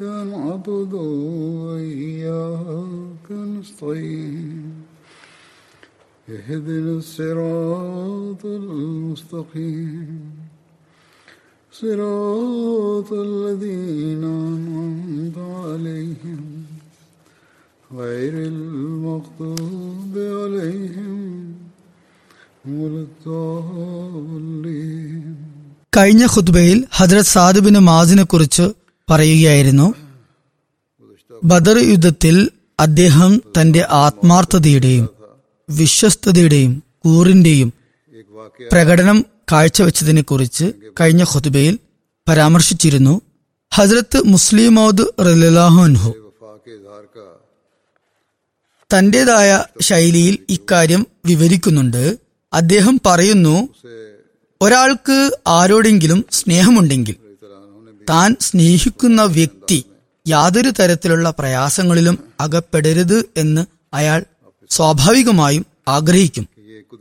نعبد وإياك نستعين اهدنا الصراط المستقيم صراط الذين أنعمت عليهم غير المغضوب عليهم ولا الضالين കഴിഞ്ഞ ഖുത്ബയിൽ ഹജ്രത് സാദുബിന് മാസിനെ കുറിച്ച് പറയുകയായിരുന്നു ബദർ യുദ്ധത്തിൽ അദ്ദേഹം തന്റെ ആത്മാർത്ഥതയുടെയും വിശ്വസ്തയുടെയും കൂറിന്റെയും പ്രകടനം കാഴ്ചവെച്ചതിനെ കുറിച്ച് കഴിഞ്ഞ ഹുതുബയിൽ പരാമർശിച്ചിരുന്നു. ഹസ്രത്ത് മുസ്ലിമോദ് റലാഹുൻഹു തന്റേതായ ശൈലിയിൽ ഇക്കാര്യം വിവരിക്കുന്നുണ്ട്. അദ്ദേഹം പറയുന്നു ഒരാൾക്ക് ആരോടെങ്കിലും സ്നേഹമുണ്ടെങ്കിൽ താൻ സ്നേഹിക്കുന്ന വ്യക്തി യാതൊരു തരത്തിലുള്ള പ്രയാസങ്ങളിലും അകപ്പെടരുത് എന്ന് അയാൾ സ്വാഭാവികമായും ആഗ്രഹിക്കും.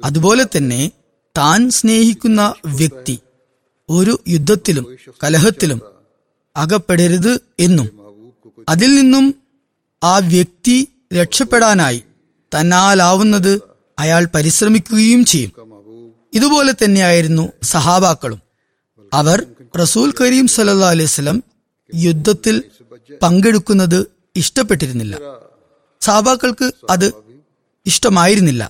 അതുപോലെ തന്നെ താൻ സ്നേഹിക്കുന്ന വ്യക്തി ഒരു യുദ്ധത്തിലും കലഹത്തിലും അകപ്പെടരുത് എന്നും അതിൽ നിന്നും ആ വ്യക്തി രക്ഷപ്പെടാനായി തന്നാലാവുന്നത് അയാൾ പരിശ്രമിക്കുകയും ചെയ്യും. ഇതുപോലെ തന്നെയായിരുന്നു സഹാബാക്കളും. അവർ റസൂൽ കരീം സല്ലാ അലൈവലം യുദ്ധത്തിൽ പങ്കെടുക്കുന്നത് ഇഷ്ടപ്പെട്ടിരുന്നില്ല. സഹാബാക്കൾക്ക് അത് ഇഷ്ടമായിരുന്നില്ല.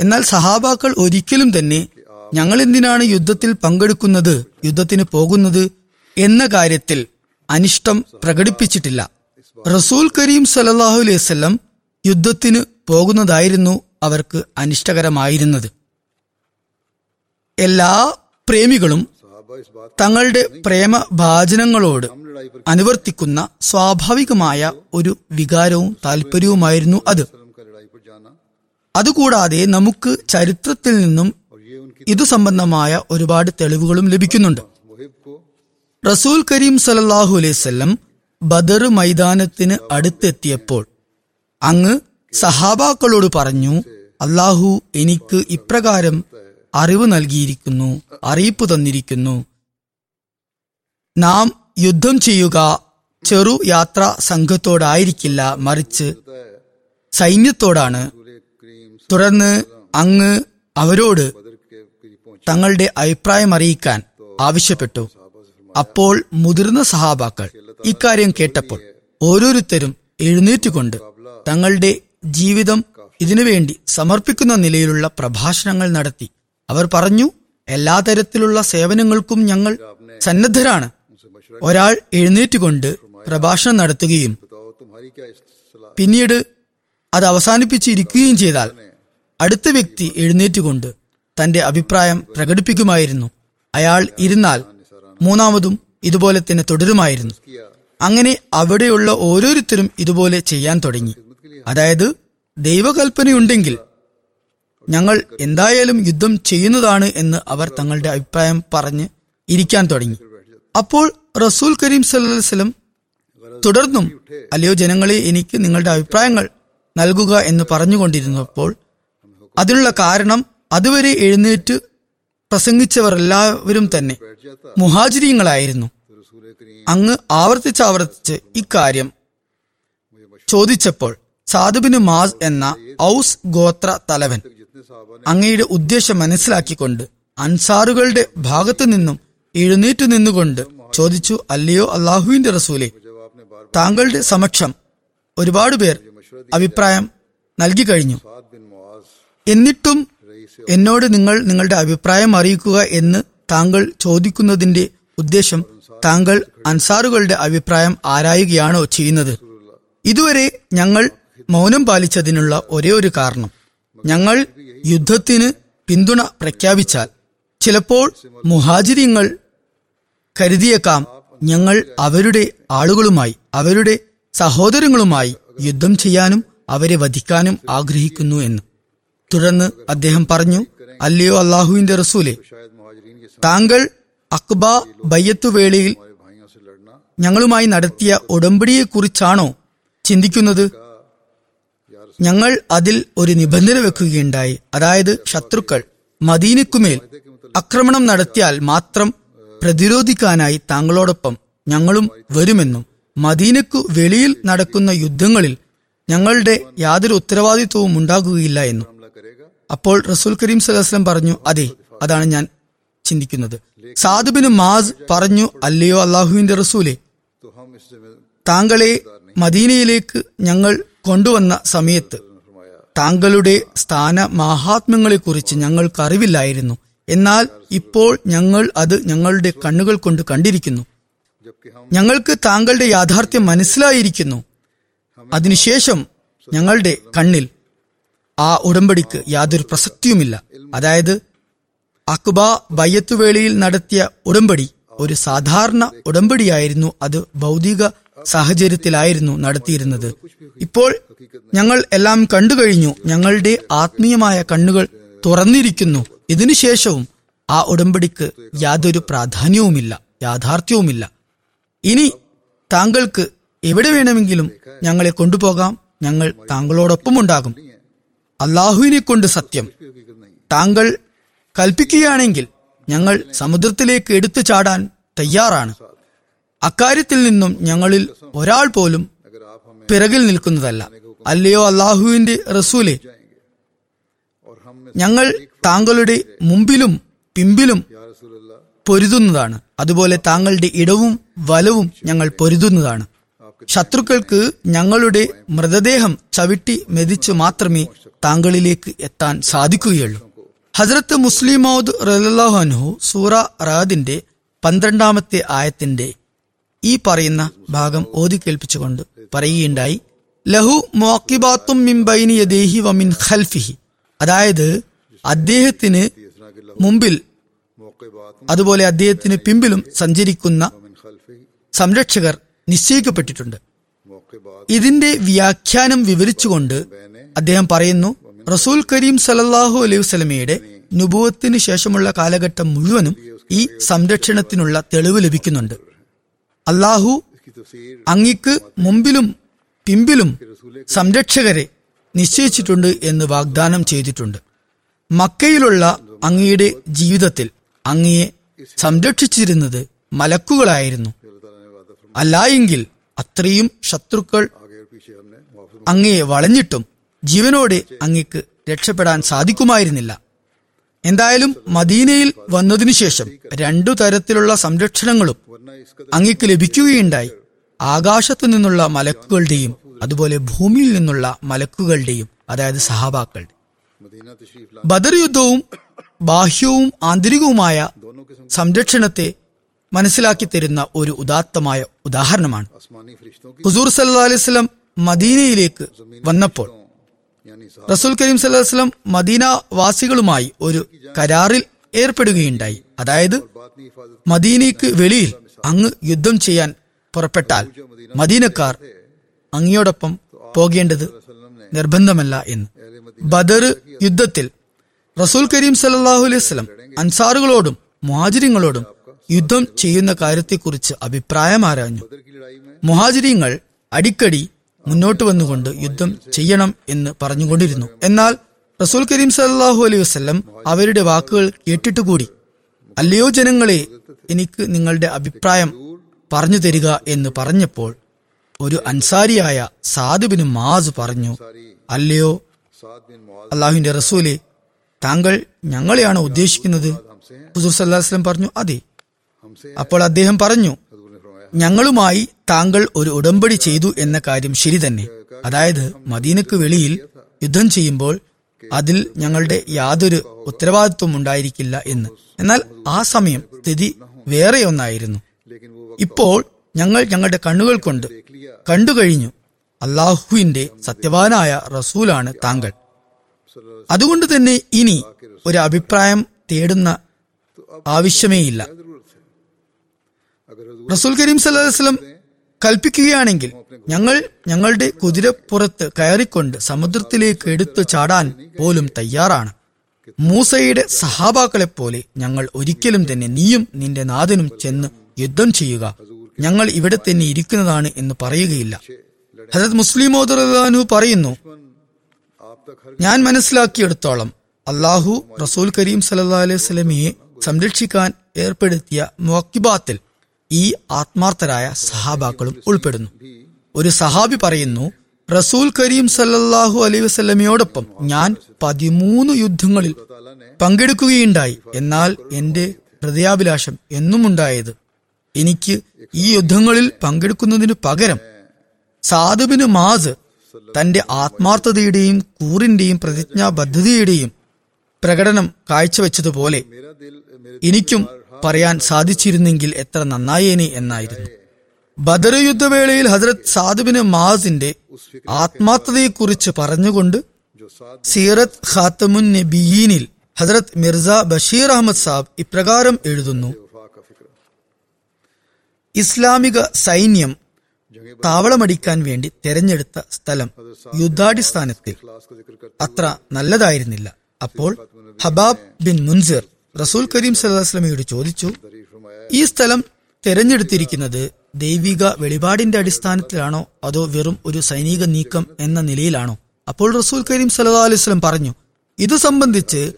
എന്നാൽ സഹാബാക്കൾ ഒരിക്കലും തന്നെ ഞങ്ങൾ എന്തിനാണ് യുദ്ധത്തിൽ പങ്കെടുക്കുന്നത് യുദ്ധത്തിന് പോകുന്നത് എന്ന കാര്യത്തിൽ അനിഷ്ടം പ്രകടിപ്പിച്ചിട്ടില്ല. റസൂൽ കരീം സലല്ലാഹു അലൈഹി വസല്ലം യുദ്ധത്തിന് പോകുന്നതായിരുന്നു അവർക്ക് അനിഷ്ടകരമായിരുന്നത്. എല്ലാ പ്രേമികളും തങ്ങളുടെ പ്രേമഭാചനങ്ങളോട് അനുവർത്തിക്കുന്ന സ്വാഭാവികമായ ഒരു വികാരവും താല്പര്യവുമായിരുന്നു അത്. അതുകൂടാതെ നമുക്ക് ചരിത്രത്തിൽ നിന്നും ഇതു സംബന്ധമായ ഒരുപാട് തെളിവുകളും ലഭിക്കുന്നുണ്ട്. റസൂൽ കരീം സലല്ലാഹു അലൈവല്ലം ബദർ മൈതാനത്തിന് അടുത്തെത്തിയപ്പോൾ അങ്ങ് സഹാബാക്കളോട് പറഞ്ഞു അള്ളാഹു എനിക്ക് ഇപ്രകാരം അറിവ് നൽകിയിരിക്കുന്നു അറിയിപ്പ് തന്നിരിക്കുന്നു. നാം യുദ്ധം ചെയ്യുക ചെറു യാത്രാ സംഘത്തോടായിരിക്കില്ല മറിച്ച് സൈന്യത്തോടാണ്. തുടർന്ന് അങ്ങ് അവരോട് തങ്ങളുടെ അഭിപ്രായം അറിയിക്കാൻ ആവശ്യപ്പെട്ടു. അപ്പോൾ മുതിർന്ന സഹാബാക്കൾ ഇക്കാര്യം കേട്ടപ്പോൾ ഓരോരുത്തരും എഴുന്നേറ്റുകൊണ്ട് തങ്ങളുടെ ജീവിതം ഇതിനുവേണ്ടി സമർപ്പിക്കുന്ന നിലയിലുള്ള പ്രഭാഷണങ്ങൾ നടത്തി അവർ പറഞ്ഞു എല്ലാ തരത്തിലുള്ള സേവനങ്ങൾക്കും ഞങ്ങൾ സന്നദ്ധരാണ്. ഒരാൾ എഴുന്നേറ്റുകൊണ്ട് പ്രഭാഷണം നടത്തുകയും പിന്നീട് അത് അവസാനിപ്പിച്ചിരിക്കുകയും ചെയ്താൽ അടുത്ത വ്യക്തി എഴുന്നേറ്റുകൊണ്ട് തന്റെ അഭിപ്രായം പ്രകടിപ്പിക്കുമായിരുന്നു. അയാൾ ഇരുന്നാൽ മൂന്നാമതും ഇതുപോലെ തന്നെ തുടരുമായിരുന്നു. അങ്ങനെ അവിടെയുള്ള ഓരോരുത്തരും ഇതുപോലെ ചെയ്യാൻ തുടങ്ങി. അതായത് ദൈവകൽപ്പനയുണ്ടെങ്കിൽ ഞങ്ങൾ എന്തായാലും യുദ്ധം ചെയ്യുന്നതാണ് എന്ന് അവർ തങ്ങളുടെ അഭിപ്രായം പറഞ്ഞ് ഇരിക്കാൻ തുടങ്ങി. അപ്പോൾ റസൂൽ കരീം സല്ലം തുടർന്നും അല്ലയോ ജനങ്ങളെ എനിക്ക് നിങ്ങളുടെ അഭിപ്രായങ്ങൾ നൽകുക എന്ന് പറഞ്ഞുകൊണ്ടിരുന്നപ്പോൾ അതിനുള്ള കാരണം അതുവരെ എഴുന്നേറ്റ് പ്രസംഗിച്ചവർ എല്ലാവരും തന്നെ മുഹാചിരിയങ്ങളായിരുന്നു അങ്ങ് ആവർത്തിച്ച് ആവർത്തിച്ചാവർത്തിച്ച് ഇക്കാര്യം ചോദിച്ചപ്പോൾ സാധുബിന് മാസ് എന്ന ഔസ് ഗോത്ര തലവൻ അങ്ങയുടെ ഉദ്ദേശം മനസ്സിലാക്കിക്കൊണ്ട് അൻസാറുകളുടെ ഭാഗത്തു നിന്നും എഴുന്നേറ്റു നിന്നുകൊണ്ട് ചോദിച്ചു അല്ലയോ അള്ളാഹുവിന്റെ റസൂലെ താങ്കളുടെ സമക്ഷം ഒരുപാട് പേർ അഭിപ്രായം നൽകി കഴിഞ്ഞു. എന്നിട്ടും എന്നോട് നിങ്ങൾ നിങ്ങളുടെ അഭിപ്രായം അറിയിക്കുക എന്ന് താങ്കൾ ചോദിക്കുന്നതിന്റെ ഉദ്ദേശം താങ്കൾ അൻസാറുകളുടെ അഭിപ്രായം ആരായുകയാണോ ചെയ്യുന്നത്. ഇതുവരെ ഞങ്ങൾ മൗനം പാലിച്ചതിനുള്ള ഒരേ ഒരു കാരണം. ഞങ്ങൾ യുദ്ധത്തിന് പിന്തുണ പ്രഖ്യാപിച്ചാൽ ചിലപ്പോൾ മുഹാജിരിങ്ങൾ കരുതിയേക്കാം ഞങ്ങൾ അവരുടെ ആളുകളുമായി അവരുടെ സഹോദരങ്ങളുമായി യുദ്ധം ചെയ്യാനും അവരെ വധിക്കാനും ആഗ്രഹിക്കുന്നു എന്ന്. തുടർന്ന് അദ്ദേഹം പറഞ്ഞു അല്ലയോ അള്ളാഹുവിന്റെ റസൂലെ താങ്കൾ അക്ബ ബയ്യത്തുവേളയിൽ ഞങ്ങളുമായി നടത്തിയ ഉടമ്പടിയെക്കുറിച്ചാണോ ചിന്തിക്കുന്നത്? ഞങ്ങൾ അതിൽ ഒരു നിബന്ധന വെക്കുകയുണ്ടായി. അതായത് ശത്രുക്കൾ മദീനക്കുമേൽ ആക്രമണം നടത്തിയാൽ മാത്രം പ്രതിരോധിക്കാനായി താങ്കളോടൊപ്പം ഞങ്ങളും വരുമെന്നും മദീനക്കു വെളിയിൽ നടക്കുന്ന യുദ്ധങ്ങളിൽ ഞങ്ങളുടെ യാതൊരു ഉത്തരവാദിത്വവും ഉണ്ടാകുകയില്ല എന്നും. അപ്പോൾ റസൂൽ കരീം സലഹസ്ലം പറഞ്ഞു അതെ അതാണ് ഞാൻ ചിന്തിക്കുന്നത്. സാദുബിന് മാസ് പറഞ്ഞു അല്ലയോ അള്ളാഹുവിന്റെ റസൂലെ താങ്കളെ മദീനയിലേക്ക് ഞങ്ങൾ കൊണ്ടുവന്ന സമയത്ത് താങ്കളുടെ സ്ഥാന മാഹാത്മ്യങ്ങളെക്കുറിച്ച് ഞങ്ങൾക്ക് അറിവില്ലായിരുന്നു എന്നാൽ ഇപ്പോൾ ഞങ്ങൾ അത് ഞങ്ങളുടെ കണ്ണുകൾ കൊണ്ട് കണ്ടിരിക്കുന്നു. ഞങ്ങൾക്ക് താങ്കളുടെ യാഥാർത്ഥ്യം മനസ്സിലായിരിക്കുന്നു. അതിനുശേഷം ഞങ്ങളുടെ കണ്ണിൽ ആ ഉടമ്പടിക്ക് യാതൊരു പ്രസക്തിയുമില്ല. അതായത് അക്ബ ബയ്യത്തുവേളയിൽ നടത്തിയ ഉടമ്പടി ഒരു സാധാരണ ഉടമ്പടിയായിരുന്നു. അത് ഭൗതിക സാഹചര്യത്തിലായിരുന്നു നടത്തിയിരുന്നത്. ഇപ്പോൾ ഞങ്ങൾ എല്ലാം കണ്ടു കഴിഞ്ഞു ഞങ്ങളുടെ ആത്മീയമായ കണ്ണുകൾ തുറന്നിരിക്കുന്നു. ഇതിനുശേഷവും ആ ഉടമ്പടിക്ക് യാതൊരു പ്രാധാന്യവുമില്ല യാഥാർത്ഥ്യവുമില്ല. ഇനി താങ്കൾക്ക് എവിടെ വേണമെങ്കിലും ഞങ്ങളെ കൊണ്ടുപോകാം. ഞങ്ങൾ താങ്കളോടൊപ്പം ഉണ്ടാകും അള്ളാഹുവിനെ കൊണ്ട് സത്യം. താങ്കൾ കൽപ്പിക്കുകയാണെങ്കിൽ ഞങ്ങൾ സമുദ്രത്തിലേക്ക് എടുത്തു ചാടാൻ തയ്യാറാണ്. അക്കാര്യത്തിൽ നിന്നും ഞങ്ങളിൽ ഒരാൾ പോലും പിറകിൽ നിൽക്കുന്നതല്ല. അല്ലയോ അള്ളാഹുവിന്റെ റസൂലെ? ഞങ്ങൾ താങ്കളുടെ മുമ്പിലും പിമ്പിലും പൊരുതുന്നതാണ്. അതുപോലെ താങ്കളുടെ ഇടവും വലവും ഞങ്ങൾ പൊരുതുന്നതാണ്. ശത്രുക്കൾക്ക് ഞങ്ങളുടെ മൃതദേഹം ചവിട്ടി മെതിച്ച് മാത്രമേ താങ്കളിലേക്ക് എത്താൻ സാധിക്കുകയുള്ളൂ. ഹസ്രത്ത് മുസ്ലിമോദ് റലാഹു സൂറ റാദിന്റെ പന്ത്രണ്ടാമത്തെ ആയത്തിന്റെ ഈ പറയുന്ന ഭാഗം ഓതി കേൾപ്പിച്ചുകൊണ്ട് പറയുകയുണ്ടായി ലഹു മോക്കിബാത്തും മിംബൈനി യദേഹി വമിൻ ഖൽഫിഹി. അതായത് അദ്ദേഹത്തിന് മുമ്പിൽ അതുപോലെ അദ്ദേഹത്തിന് പിമ്പിലും സഞ്ചരിക്കുന്ന സംരക്ഷകർ നിശ്ചയിക്കപ്പെട്ടിട്ടുണ്ട്. ഇതിന്റെ വ്യാഖ്യാനം വിവരിച്ചുകൊണ്ട് അദ്ദേഹം പറയുന്നു റസൂൽ കരീം സലല്ലാഹു അലൈഹി വസ്ലമയുടെ നുഭവത്തിന് ശേഷമുള്ള കാലഘട്ടം മുഴുവനും ഈ സംരക്ഷണത്തിനുള്ള തെളിവ് ലഭിക്കുന്നുണ്ട്. അള്ളാഹു അങ്ങിക്ക് മുമ്പിലും പിമ്പിലും സംരക്ഷകരെ നിശ്ചയിച്ചിട്ടുണ്ട് എന്ന് വാഗ്ദാനം ചെയ്തിട്ടുണ്ട്. മക്കയിലുള്ള അങ്ങയുടെ ജീവിതത്തിൽ അങ്ങയെ സംരക്ഷിച്ചിരുന്നത് മലക്കുകളായിരുന്നു. അല്ലായെങ്കിൽ അത്രയും ശത്രുക്കൾ അങ്ങയെ വളഞ്ഞിട്ടും ജീവനോടെ അങ്ങക്ക് രക്ഷപ്പെടാൻ സാധിക്കുമായിരുന്നില്ല. എന്തായാലും മദീനയിൽ വന്നതിനു ശേഷം രണ്ടു തരത്തിലുള്ള സംരക്ഷണങ്ങളും അങ്ങക്ക് ലഭിക്കുകയുണ്ടായി. ആകാശത്തു നിന്നുള്ള മലക്കുകളുടെയും അതുപോലെ ഭൂമിയിൽ നിന്നുള്ള മലക്കുകളുടെയും അതായത് സഹാബാക്കൾ. ബദർ യുദ്ധവും ബാഹ്യവും ആന്തരികവുമായ സംരക്ഷണത്തെ മനസ്സിലാക്കി തരുന്ന ഒരു ഉദാത്തമായ ഉദാഹരണമാണ്. ഹുസൂർ സല്ലാ അലൈവലം മദീനയിലേക്ക് വന്നപ്പോൾ റസൂൽ കരീം സല്ലാസ്ലം മദീന വാസികളുമായി ഒരു കരാറിൽ ഏർപ്പെടുകയുണ്ടായി. അതായത് മദീനയ്ക്ക് വെളിയിൽ അങ്ങ് യുദ്ധം ചെയ്യാൻ പുറപ്പെട്ടാൽ മദീനക്കാർ അങ്ങയോടൊപ്പം പോകേണ്ടത് നിർബന്ധമല്ല എന്ന്. ബദർ യുദ്ധത്തിൽ റസൂൽ കരീം സല്ലാഹു അലൈഹി സ്വലം അൻസാറുകളോടും മുഹാജിരിങ്ങളോടും യുദ്ധം ചെയ്യുന്ന കാര്യത്തെക്കുറിച്ച് അഭിപ്രായം ആരാഞ്ഞു. മുഹാജിരിങ്ങൾ അടിക്കടി മുന്നോട്ട് വന്നുകൊണ്ട് യുദ്ധം ചെയ്യണം എന്ന് പറഞ്ഞുകൊണ്ടിരുന്നു. എന്നാൽ റസൂൽ കരീം സല്ലാഹു അലൈഹി വസ്ലം അവരുടെ വാക്കുകൾ കേട്ടിട്ടുകൂടി. അല്ലയോ ജനങ്ങളെ എനിക്ക് നിങ്ങളുടെ അഭിപ്രായം പറഞ്ഞു തരിക എന്ന് പറഞ്ഞപ്പോൾ ഒരു അൻസാരിയായ സാദുബിന് മാസ് പറഞ്ഞു അല്ലയോ അള്ളാഹുവിന്റെ റസൂലെ താങ്കൾ ഞങ്ങളെയാണ് ഉദ്ദേശിക്കുന്നത്? ഹുസൂർ സല്ലാസ്ലം പറഞ്ഞു അതെ. അപ്പോൾ അദ്ദേഹം പറഞ്ഞു ഞങ്ങളുമായി താങ്കൾ ഒരു ഉടമ്പടി ചെയ്തു എന്ന കാര്യം ശരി തന്നെ. അതായത് മദീനക്ക് വെളിയിൽ യുദ്ധം ചെയ്യുമ്പോൾ അതിൽ ഞങ്ങളുടെ യാതൊരു ഉത്തരവാദിത്വം ഉണ്ടായിരിക്കില്ല എന്ന്. എന്നാൽ ആ സമയം സ്ഥിതി വേറെയൊന്നായിരുന്നു. ഇപ്പോൾ ഞങ്ങൾ ഞങ്ങളുടെ കണ്ണുകൾ കൊണ്ട് കണ്ടുകഴിഞ്ഞു അള്ളാഹുവിന്റെ സത്യവാനായ റസൂലാണ് താങ്കൾ. അതുകൊണ്ട് തന്നെ ഇനി ഒരു അഭിപ്രായം തേടുന്ന ആവശ്യമേയില്ല. റസൂൽ കരീം സല്ലാസ്ലം കൽപ്പിക്കുകയാണെങ്കിൽ ഞങ്ങൾ ഞങ്ങളുടെ കുതിരപ്പുറത്ത് കയറിക്കൊണ്ട് സമുദ്രത്തിലേക്ക് എടുത്തു ചാടാൻ പോലും തയ്യാറാണ്. മൂസയുടെ സഹാബാക്കളെപ്പോലെ ഞങ്ങൾ ഒരിക്കലും തന്നെ നീയും നിന്റെ നാഥനും ചെന്ന് യുദ്ധം ചെയ്യുക. ഞങ്ങൾ ഇവിടെ തന്നെ ഇരിക്കുന്നതാണ് എന്ന് പറയുകയില്ല. ഹസരത് മുസ്ലിമോദാനു പറയുന്നു ഞാൻ മനസ്സിലാക്കിയെടുത്തോളം അള്ളാഹു റസൂൽ കരീം സല്ലാ അലൈഹി സ്വലമിയെ സംരക്ഷിക്കാൻ ഏർപ്പെടുത്തിയ മോക്കിബാത്തിൽ ഈ ആത്മാർത്ഥരായ സഹാബാക്കളും ഉൾപ്പെടുന്നു. ഒരു സഹാബി പറയുന്നു റസൂൽ കരീം സല്ലല്ലാഹു അലൈ വസ്ലമയോടൊപ്പം ഞാൻ പതിമൂന്ന് യുദ്ധങ്ങളിൽ പങ്കെടുക്കുകയുണ്ടായി. എന്നാൽ എന്റെ ഹൃദയാഭിലാഷം എന്നുമുണ്ടായത്. എനിക്ക് ഈ യുദ്ധങ്ങളിൽ പങ്കെടുക്കുന്നതിനു പകരം സാധുബിന് മാസ് തന്റെ ആത്മാർത്ഥതയുടെയും കൂറിന്റെയും പ്രതിജ്ഞാബദ്ധതയുടെയും പ്രകടനം കാഴ്ചവെച്ചതുപോലെ എനിക്കും പറയാൻ സാധിച്ചിരുന്നെങ്കിൽ എത്ര നന്നായേനെ എന്നായിരുന്നു. ബദർ യുദ്ധവേളയിൽ ഹസരത് സാദുബിന് മാസിന്റെ ആത്മാർത്ഥതയെക്കുറിച്ച് പറഞ്ഞുകൊണ്ട് സീറത്ത് ഖാത്തമുൻ നബീനിൽ ഹസരത് മിർസ ബഷീർ അഹമ്മദ് സാബ് ഇപ്രകാരം എഴുതുന്നു. ഇസ്ലാമിക സൈന്യം താവളമടിക്കാൻ വേണ്ടി തെരഞ്ഞെടുത്ത സ്ഥലം യുദ്ധാടിസ്ഥാനത്തിൽ അത്ര നല്ലതായിരുന്നില്ല. അപ്പോൾ ഹബാബ് ബിൻ മുൻസിർ റസൂൽ കരീം സല്ലാസ്ലമയോട് ചോദിച്ചു ഈ സ്ഥലം തെരഞ്ഞെടുത്തിരിക്കുന്നത് ദൈവിക വെളിപാടിന്റെ അടിസ്ഥാനത്തിലാണോ അതോ വെറും ഒരു സൈനിക നീക്കം എന്ന നിലയിലാണോ? അപ്പോൾ റസൂൽ കരീം സല്ലാ അലൈവലം പറഞ്ഞു ഇത് സംബന്ധിച്ച്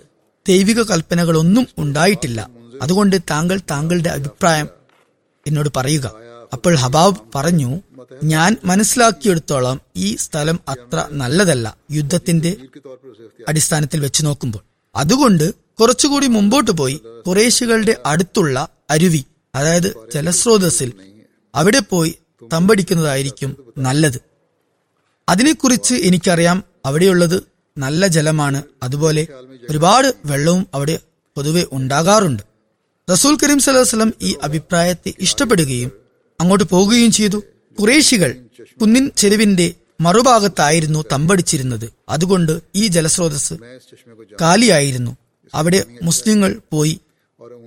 ദൈവിക കൽപ്പനകളൊന്നും ഉണ്ടായിട്ടില്ല. അതുകൊണ്ട് താങ്കൾ താങ്കളുടെ അഭിപ്രായം എന്നോട് പറയുക. അപ്പോൾ ഹബാബ് പറഞ്ഞു ഞാൻ മനസ്സിലാക്കിയെടുത്തോളം ഈ സ്ഥലം അത്ര നല്ലതല്ല യുദ്ധത്തിന്റെ അടിസ്ഥാനത്തിൽ വെച്ച് നോക്കുമ്പോൾ. അതുകൊണ്ട് കുറച്ചുകൂടി മുമ്പോട്ട് പോയി കുറേശികളുടെ അടുത്തുള്ള അരുവി അതായത് ജലസ്രോതസ്സിൽ അവിടെ പോയി തമ്പടിക്കുന്നതായിരിക്കും നല്ലത്. അതിനെക്കുറിച്ച് എനിക്കറിയാം. അവിടെയുള്ളത് നല്ല ജലമാണ്. അതുപോലെ ഒരുപാട് വെള്ളവും അവിടെ പൊതുവെ ഉണ്ടാകാറുണ്ട്. റസൂൽ കരീം സലഹുസ്ലം ഈ അഭിപ്രായത്തെ ഇഷ്ടപ്പെടുകയും അങ്ങോട്ട് പോകുകയും ചെയ്തു. കുറേശികൾ കുന്നിൻ ചെരുവിന്റെ മറുഭാഗത്തായിരുന്നു തമ്പടിച്ചിരുന്നത്. അതുകൊണ്ട് ഈ ജലസ്രോതസ് കാലിയായിരുന്നു. അവിടെ മുസ്ലിങ്ങൾ പോയി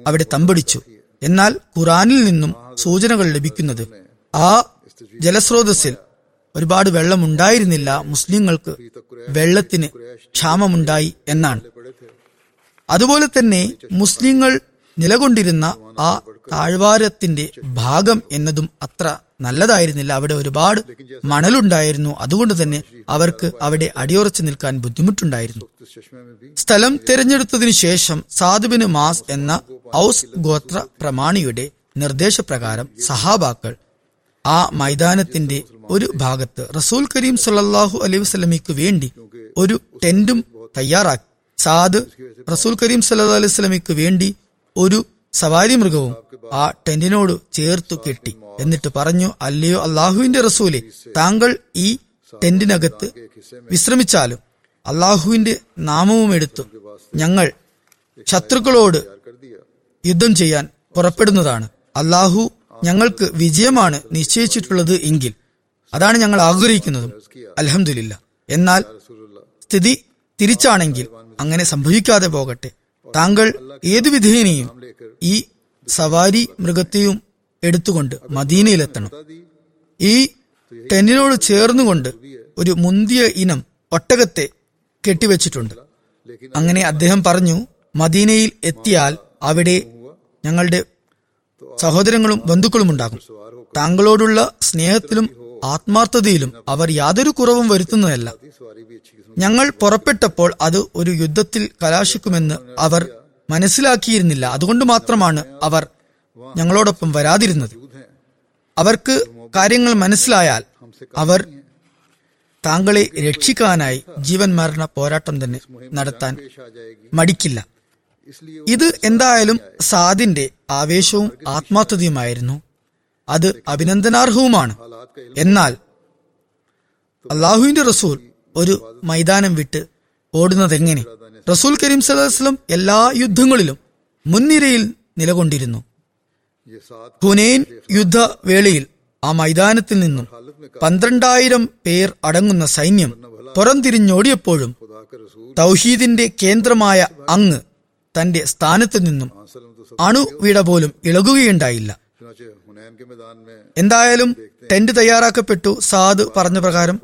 അവിടെ തമ്പടിച്ചു. എന്നാൽ ഖുറാനിൽ നിന്നും സൂചനകൾ ലഭിക്കുന്നത് ആ ജലസ്രോതസ്സിൽ ഒരുപാട് വെള്ളം ഉണ്ടായിരുന്നില്ല മുസ്ലിങ്ങൾക്ക് വെള്ളത്തിന് ക്ഷാമമുണ്ടായി എന്നാണ്. അതുപോലെ തന്നെ മുസ്ലിങ്ങൾ നിലകൊണ്ടിരുന്ന ആ താഴ്വാരത്തിന്റെ ഭാഗം എന്നതും അത്ര നല്ലതായിരുന്നില്ല. അവിടെ ഒരുപാട് മണലുണ്ടായിരുന്നു. അതുകൊണ്ട് തന്നെ അവർക്ക് അവിടെ അടിയുറച്ചു നിൽക്കാൻ ബുദ്ധിമുട്ടുണ്ടായിരുന്നു. സ്ഥലം തിരഞ്ഞെടുത്തതിനു ശേഷം സാധുബിന് മാസ് എന്ന ഔസ് ഗോത്ര പ്രമാണിയുടെ നിർദ്ദേശപ്രകാരം സഹാബാക്കൾ ആ മൈതാനത്തിന്റെ ഒരു ഭാഗത്ത് റസൂൽ കരീം സല്ലാഹു അലൈഹി വസ്ലമിക്ക് വേണ്ടി ഒരു ടെന്റും തയ്യാറാക്കി. സാദ് റസൂൽ കരീം സല്ലാ അലൈഹി വസ്ലമിക്ക് വേണ്ടി ഒരു സവാരി മൃഗവും ആ ടെന്റിനോട് ചേർത്തു കെട്ടി. എന്നിട്ട് പറഞ്ഞു അല്ലയോ അള്ളാഹുവിന്റെ റസൂലെ താങ്കൾ ഈ ടെന്റിനകത്ത് വിശ്രമിച്ചാലും അള്ളാഹുവിന്റെ നാമവും എടുത്തു ഞങ്ങൾ ശത്രുക്കളോട് യുദ്ധം ചെയ്യാൻ പുറപ്പെടുന്നതാണ്. അള്ളാഹു ഞങ്ങൾക്ക് വിജയമാണ് നിശ്ചയിച്ചിട്ടുള്ളത് എങ്കിൽ അതാണ് ഞങ്ങൾ ആഗ്രഹിക്കുന്നതും. അലഹമില്ല എന്നാൽ സ്ഥിതി തിരിച്ചാണെങ്കിൽ അങ്ങനെ സംഭവിക്കാതെ പോകട്ടെ. താങ്കൾ ഏതു വിധേനയും ഈ സവാരി മൃഗത്തെയും എടുത്തുകൊണ്ട് മദീനയിലെത്തണം. ഈ ടെന്നിനോട് ചേർന്നുകൊണ്ട് ഒരു മുന്തിയ ഇനം ഒട്ടകത്തെ കെട്ടിവെച്ചിട്ടുണ്ട്. അങ്ങനെ അദ്ദേഹം പറഞ്ഞു മദീനയിൽ എത്തിയാൽ അവിടെ ഞങ്ങളുടെ സഹോദരങ്ങളും ബന്ധുക്കളും ഉണ്ടാകും. താങ്കളോടുള്ള സ്നേഹത്തിലും ആത്മാർത്ഥതയിലും അവർ യാതൊരു കുറവും വരുത്തുന്നതല്ല. ഞങ്ങൾ പുറപ്പെട്ടപ്പോൾ അത് ഒരു യുദ്ധത്തിൽ കലാശിക്കുമെന്ന് അവർ മനസ്സിലാക്കിയിരുന്നില്ല. അതുകൊണ്ട് മാത്രമാണ് അവർ ഞങ്ങളോടൊപ്പം വരാതിരുന്നത്. അവർക്ക് കാര്യങ്ങൾ മനസ്സിലായാൽ അവർ താങ്കളെ രക്ഷിക്കാനായി ജീവൻ മരണ പോരാട്ടം തന്നെ നടത്താൻ മടിക്കില്ല. ഇത് എന്തായാലും സാദിന്റെ ആവേശവും ആത്മാർത്ഥതയുമായിരുന്നു. അത് അഭിനന്ദനാർഹവുമാണ്. എന്നാൽ അള്ളാഹുവിന്റെ റസൂൽ ഒരു മൈതാനം വിട്ട് ഓടുന്നത് എങ്ങനെ റസൂൽ കരീം സദാസ്ലം എല്ലാ യുദ്ധങ്ങളിലും മുൻനിരയിൽ നിലകൊണ്ടിരുന്നു. ഹുനൈൻ യുദ്ധവേളയിൽ ആ മൈതാനത്തിൽ നിന്നും പന്ത്രണ്ടായിരം പേർ അടങ്ങുന്ന സൈന്യം പുറംതിരിഞ്ഞോടിയപ്പോഴും തൗഹീദിന്റെ കേന്ദ്രമായ അങ്ങ് തന്റെ സ്ഥാനത്തു നിന്നും അണുവിട പോലും ഇളകുകയുണ്ടായില്ല. എന്തായാലും ടെന്റ് തയ്യാറാക്കപ്പെട്ടു സാദ് പറഞ്ഞ പ്രകാരം.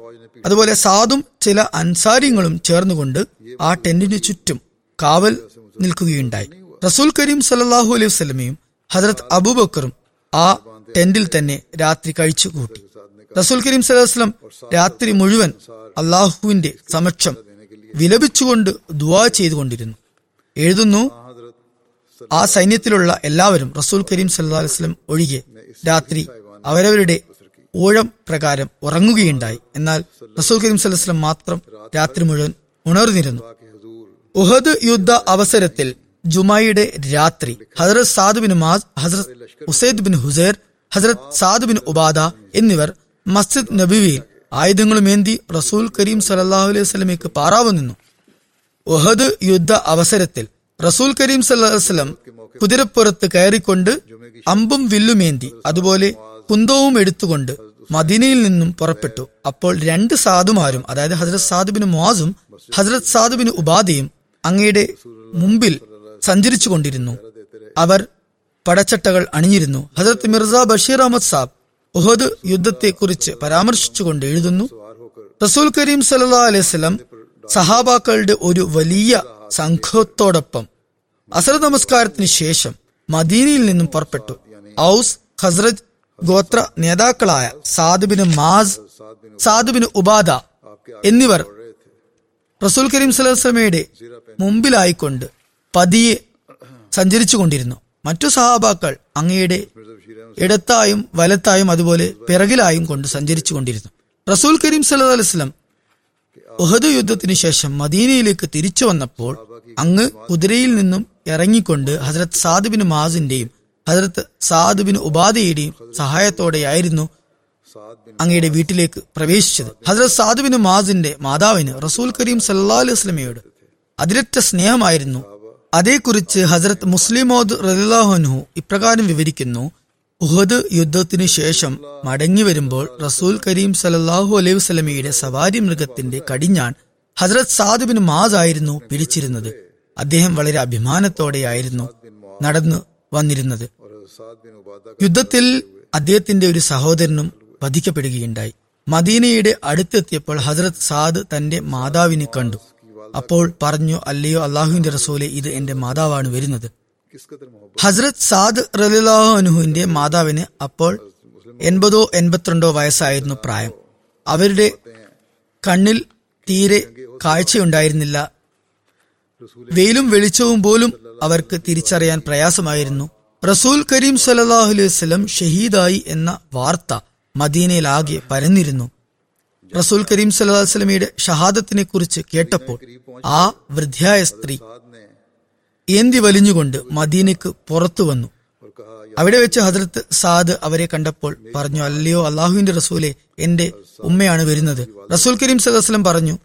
അതുപോലെ സാദും ചില അൻസാരിങ്ങളും ചേർന്നുകൊണ്ട് ആ ടെന്റിനു ചുറ്റും കാവൽ നിൽക്കുകയുണ്ടായി. റസൂൽ കരീം സല്ലാഹു അലൈഹി വസ്ലമയും ഹജ്രത് അബൂബക്കറും ആ ടെന്റിൽ തന്നെ രാത്രി കഴിച്ചു കൂട്ടി. റസൂൽ കരീം സലഹ്സ്ലം രാത്രി മുഴുവൻ അള്ളാഹുവിന്റെ സമക്ഷം വിലപിച്ചുകൊണ്ട് ദുവാ ചെയ്തുകൊണ്ടിരുന്നു. എഴുതുന്നു ആ സൈന്യത്തിലുള്ള എല്ലാവരും റസൂൽ കരീം സല്ലാസ്ലം ഒഴികെ രാത്രി അവരവരുടെ ഊഴം പ്രകാരം ഉറങ്ങുകയുണ്ടായി. എന്നാൽ റസൂൽ കരീം സല്ലാസ്ലം മാത്രം രാത്രി മുഴുവൻ ഉണർന്നിരുന്നു. ഉഹദ് യുദ്ധ അവസരത്തിൽ ജുമായിയുടെ രാത്രി. ഹസരത് സാദ് ബിൻ മാസ് ഹസരത് ഉസൈദ് ബിൻ ഹുസൈർ ഹസരത് സാദ് ബിൻ ഉബാദ എന്നിവർ മസ്ജിദ് നബിവിയിൽ ആയുധങ്ങളുമേന്തി റസൂൽ കരീം സലല്ലാഹു അലൈഹി വസല്ലമയ്ക്ക് പാറാവ് നിന്നു. ഒഹദ് യുദ്ധ അവസരത്തിൽ റസൂൽ കരീം സല്ലാസ്ലം കുതിരപ്പുറത്ത് കയറിക്കൊണ്ട് അമ്പും വില്ലുമേന്തി അതുപോലെ കുന്തവും എടുത്തുകൊണ്ട് മദീനയിൽ നിന്നും പുറപ്പെട്ടു. അപ്പോൾ രണ്ട് സാധുമാരും അതായത് ഹസ്രത് സാദുബിന് മുവാസും ഹസ്രത് സാദുബിന് ഉപാധിയും അങ്ങയുടെ മുമ്പിൽ സഞ്ചരിച്ചു കൊണ്ടിരുന്നു അവർ പടച്ചട്ടകൾ അണിഞ്ഞിരുന്നു. ഹജറത്ത് മിർസ ബഷീർ അഹമ്മദ് സാബ് ഉഹദ് യുദ്ധത്തെക്കുറിച്ച് പരാമർശിച്ചുകൊണ്ട് എഴുതുന്നു റസൂൽ കരീം സല്ലാ അലൈഹി സ്വലം സഹാബാക്കളുടെ ഒരു വലിയ സംഘത്തോടൊപ്പം അസർ നമസ്കാരത്തിന് ശേഷം മദീനയിൽ നിന്നും പുറപ്പെട്ടു. ഔസ് ഹസ്രജ് ഗോത്ര നേതാക്കളായ സാദുബിന് മാസ് സാദുബിന് ഉബാദ എന്നിവർ റസൂൽ കരീം സലഹ്സ്ലമയുടെ മുമ്പിലായിക്കൊണ്ട് പതിയെ സഞ്ചരിച്ചു കൊണ്ടിരുന്നു മറ്റു സഹാബാക്കൾ അങ്ങയുടെ ഇടത്തായും വലത്തായും അതുപോലെ പിറകിലായും കൊണ്ട് സഞ്ചരിച്ചു കൊണ്ടിരുന്നു റസൂൽ കരീം സല്ലാ അലൈസ്ലം ഉഹദ് യുദ്ധത്തിനു ശേഷം മദീനയിലേക്ക് തിരിച്ചു വന്നപ്പോൾ അങ്ങ് കുതിരയിൽ നിന്നും ഇറങ്ങിക്കൊണ്ട് ഹസരത് സാദുബിൻ മാസിന്റെയും ഹസരത്ത് സാദുബിൻ ഉപാധിയുടെയും സഹായത്തോടെയായിരുന്നു അങ്ങയുടെ വീട്ടിലേക്ക് പ്രവേശിച്ചത്. ഹസരത് സാദുബിന് മാസിന്റെ മാതാവിന് റസൂൽ കരീം സല്ലാ അലുസ്ലമയോട് അതിരറ്റ സ്നേഹമായിരുന്നു അതേക്കുറിച്ച് ഹസരത്ത് മുസ്ലിമോദ് റലിലാഹുനു ഇപ്രകാരം വിവരിക്കുന്നു ഉഹദ് യുദ്ധത്തിനു ശേഷം മടങ്ങി വരുമ്പോൾ റസൂൽ കരീം സലല്ലാഹു അലൈഹി വസ്ലമിയുടെ സവാരി മൃഗത്തിന്റെ കടിഞ്ഞാൻ ഹസരത് സാദുബിന് മാസ് ആയിരുന്നു പിടിച്ചിരുന്നത്. അദ്ദേഹം വളരെ അഭിമാനത്തോടെയായിരുന്നു നടന്നു വന്നിരുന്നത്. യുദ്ധത്തിൽ അദ്ദേഹത്തിന്റെ ഒരു സഹോദരനും വധിക്കപ്പെടുകയുണ്ടായി. മദീനയുടെ അടുത്തെത്തിയപ്പോൾ ഹസരത് സാദ് തന്റെ മാതാവിനെ കണ്ടു. അപ്പോൾ പറഞ്ഞു അല്ലയോ അള്ളാഹുവിന്റെ റസൂലെ ഇത് എന്റെ മാതാവാണ് വരുന്നത്. ഹസ്രത് സാദ് റലിഹുവിന്റെ മാതാവിന് അപ്പോൾ എൺപതോ എൺപത്തിരണ്ടോ വയസ്സായിരുന്നു പ്രായം. അവരുടെ കണ്ണിൽ തീരെ കാഴ്ചയുണ്ടായിരുന്നില്ല. വെയിലും വെളിച്ചവും പോലും അവർക്ക് തിരിച്ചറിയാൻ പ്രയാസമായിരുന്നു. റസൂൽ കരീം സലഹ് അലൈഹി വസ്ലം ഷഹീദായി എന്ന വാർത്ത മദീനയിലാകെ പരന്നിരുന്നു. റസൂൽ കരീം സല്ലാ ഷഹാദത്തിനെ കുറിച്ച് കേട്ടപ്പോൾ ആ വൃദ്ധയായ സ്ത്രീ ഏന്തി വലിഞ്ഞുകൊണ്ട് മദീനയ്ക്ക് പുറത്തു വന്നു. അവിടെ വെച്ച് ഹജ്രത്ത് സാദ് അവരെ കണ്ടപ്പോൾ പറഞ്ഞു അല്ലയോ അള്ളാഹുവിന്റെ റസൂലെ എന്റെ ഉമ്മയാണ് വരുന്നത്. റസൂൽ കരീം സദസ്ലം പറഞ്ഞു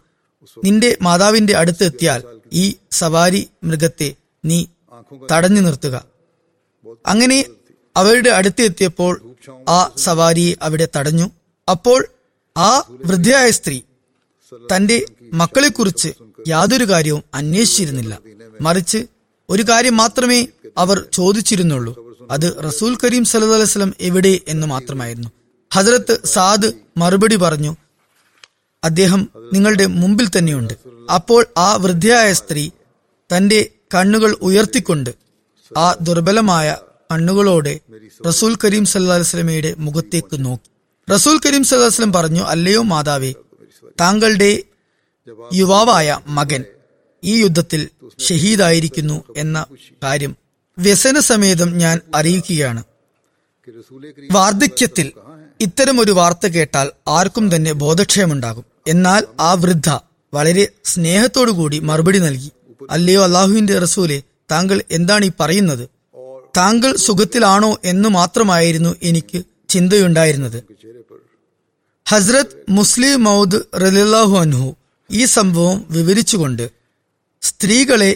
നിന്റെ മാതാവിന്റെ അടുത്ത് എത്തിയാൽ ഈ സവാരി മൃഗത്തെ നീ തടഞ്ഞു നിർത്തുക. അങ്ങനെ അവരുടെ അടുത്ത് എത്തിയപ്പോൾ ആ സവാരിയെ അവിടെ തടഞ്ഞു. അപ്പോൾ ആ വൃദ്ധയായ സ്ത്രീ തന്റെ മക്കളെക്കുറിച്ച് യാതൊരു കാര്യവും അന്വേഷിച്ചിരുന്നില്ല. മറിച്ച് ഒരു കാര്യം മാത്രമേ അവർ ചോദിച്ചിരുന്നുള്ളൂ. അത് റസൂൽ കരീം സല്ലല്ലാഹു അലൈഹി വസല്ലം എവിടെ എന്ന് മാത്രമായിരുന്നു. ഹജറത്ത് സാദ് മറുപടി പറഞ്ഞു അദ്ദേഹം നിങ്ങളുടെ മുമ്പിൽ തന്നെയുണ്ട്. അപ്പോൾ ആ വൃദ്ധയായ സ്ത്രീ തന്റെ കണ്ണുകൾ ഉയർത്തിക്കൊണ്ട് ആ ദുർബലമായ കണ്ണുകളോടെ റസൂൽ കരീം സല്ലല്ലാഹു അലൈഹി വസല്ലമയുടെ മുഖത്തേക്ക് നോക്കി. റസൂൽ കരീം സദാസ്ലം പറഞ്ഞു അല്ലയോ മാതാവേ താങ്കളുടെ യുവാവായ മകൻ ഈ യുദ്ധത്തിൽ ഷഹീദായിരിക്കുന്നു എന്ന കാര്യം വ്യസന സമേതം ഞാൻ അറിയിക്കുകയാണ്. വാർദ്ധക്യത്തിൽ ഇത്തരമൊരു വാർത്ത കേട്ടാൽ ആർക്കും തന്നെ ബോധക്ഷയമുണ്ടാകും. എന്നാൽ ആ വൃദ്ധ വളരെ സ്നേഹത്തോടുകൂടി മറുപടി നൽകി അല്ലയോ അള്ളാഹുവിന്റെ റസൂലെ താങ്കൾ എന്താണ് ഈ പറയുന്നത്? താങ്കൾ സുഖത്തിലാണോ എന്ന് മാത്രമായിരുന്നു എനിക്ക് ചിന്തയുണ്ടായിരുന്നത്. ഹസ്രത് മുസ്ലിം മൗദ് റലില്ലാഹു അൻഹു ഈ സംഭവം വിവരിച്ചുകൊണ്ട് സ്ത്രീകളെ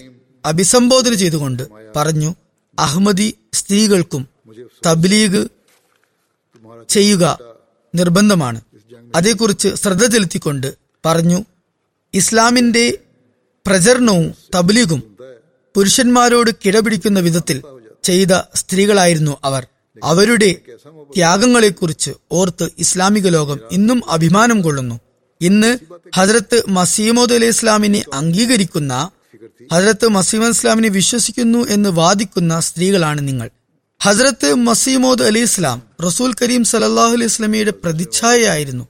അഭിസംബോധന ചെയ്തുകൊണ്ട് പറഞ്ഞു അഹമ്മദി സ്ത്രീകൾക്കും തബ്ലീഗ് ചെയ്യുക നിർബന്ധമാണ്. അതേക്കുറിച്ച് ശ്രദ്ധ ചെലുത്തിക്കൊണ്ട് പറഞ്ഞു ഇസ്ലാമിന്റെ പ്രചരണവും തബ്ലീഗും പുരുഷന്മാരോട് കിടപിടിക്കുന്ന വിധത്തിൽ ചെയ്ത സ്ത്രീകളായിരുന്നു അവർ. അവരുടെ ത്യാഗങ്ങളെക്കുറിച്ച് ഓർത്ത് ഇസ്ലാമിക ലോകം ഇന്നും അഭിമാനം കൊള്ളുന്നു. ഇന്ന് ഹജരത്ത് മസീമോദ് അലി ഇസ്ലാമിനെ അംഗീകരിക്കുന്ന ഹജരത്ത് മസീമ ഇസ്ലാമിനെ വിശ്വസിക്കുന്നു എന്ന് വാദിക്കുന്ന സ്ത്രീകളാണ് നിങ്ങൾ. ഹസരത്ത് മസീമോദ് അലി ഇസ്ലാം റസൂൽ കരീം സലല്ലാഹു അലൈഹി സ്വലമിയുടെ പ്രതിച്ഛായയായിരുന്നു.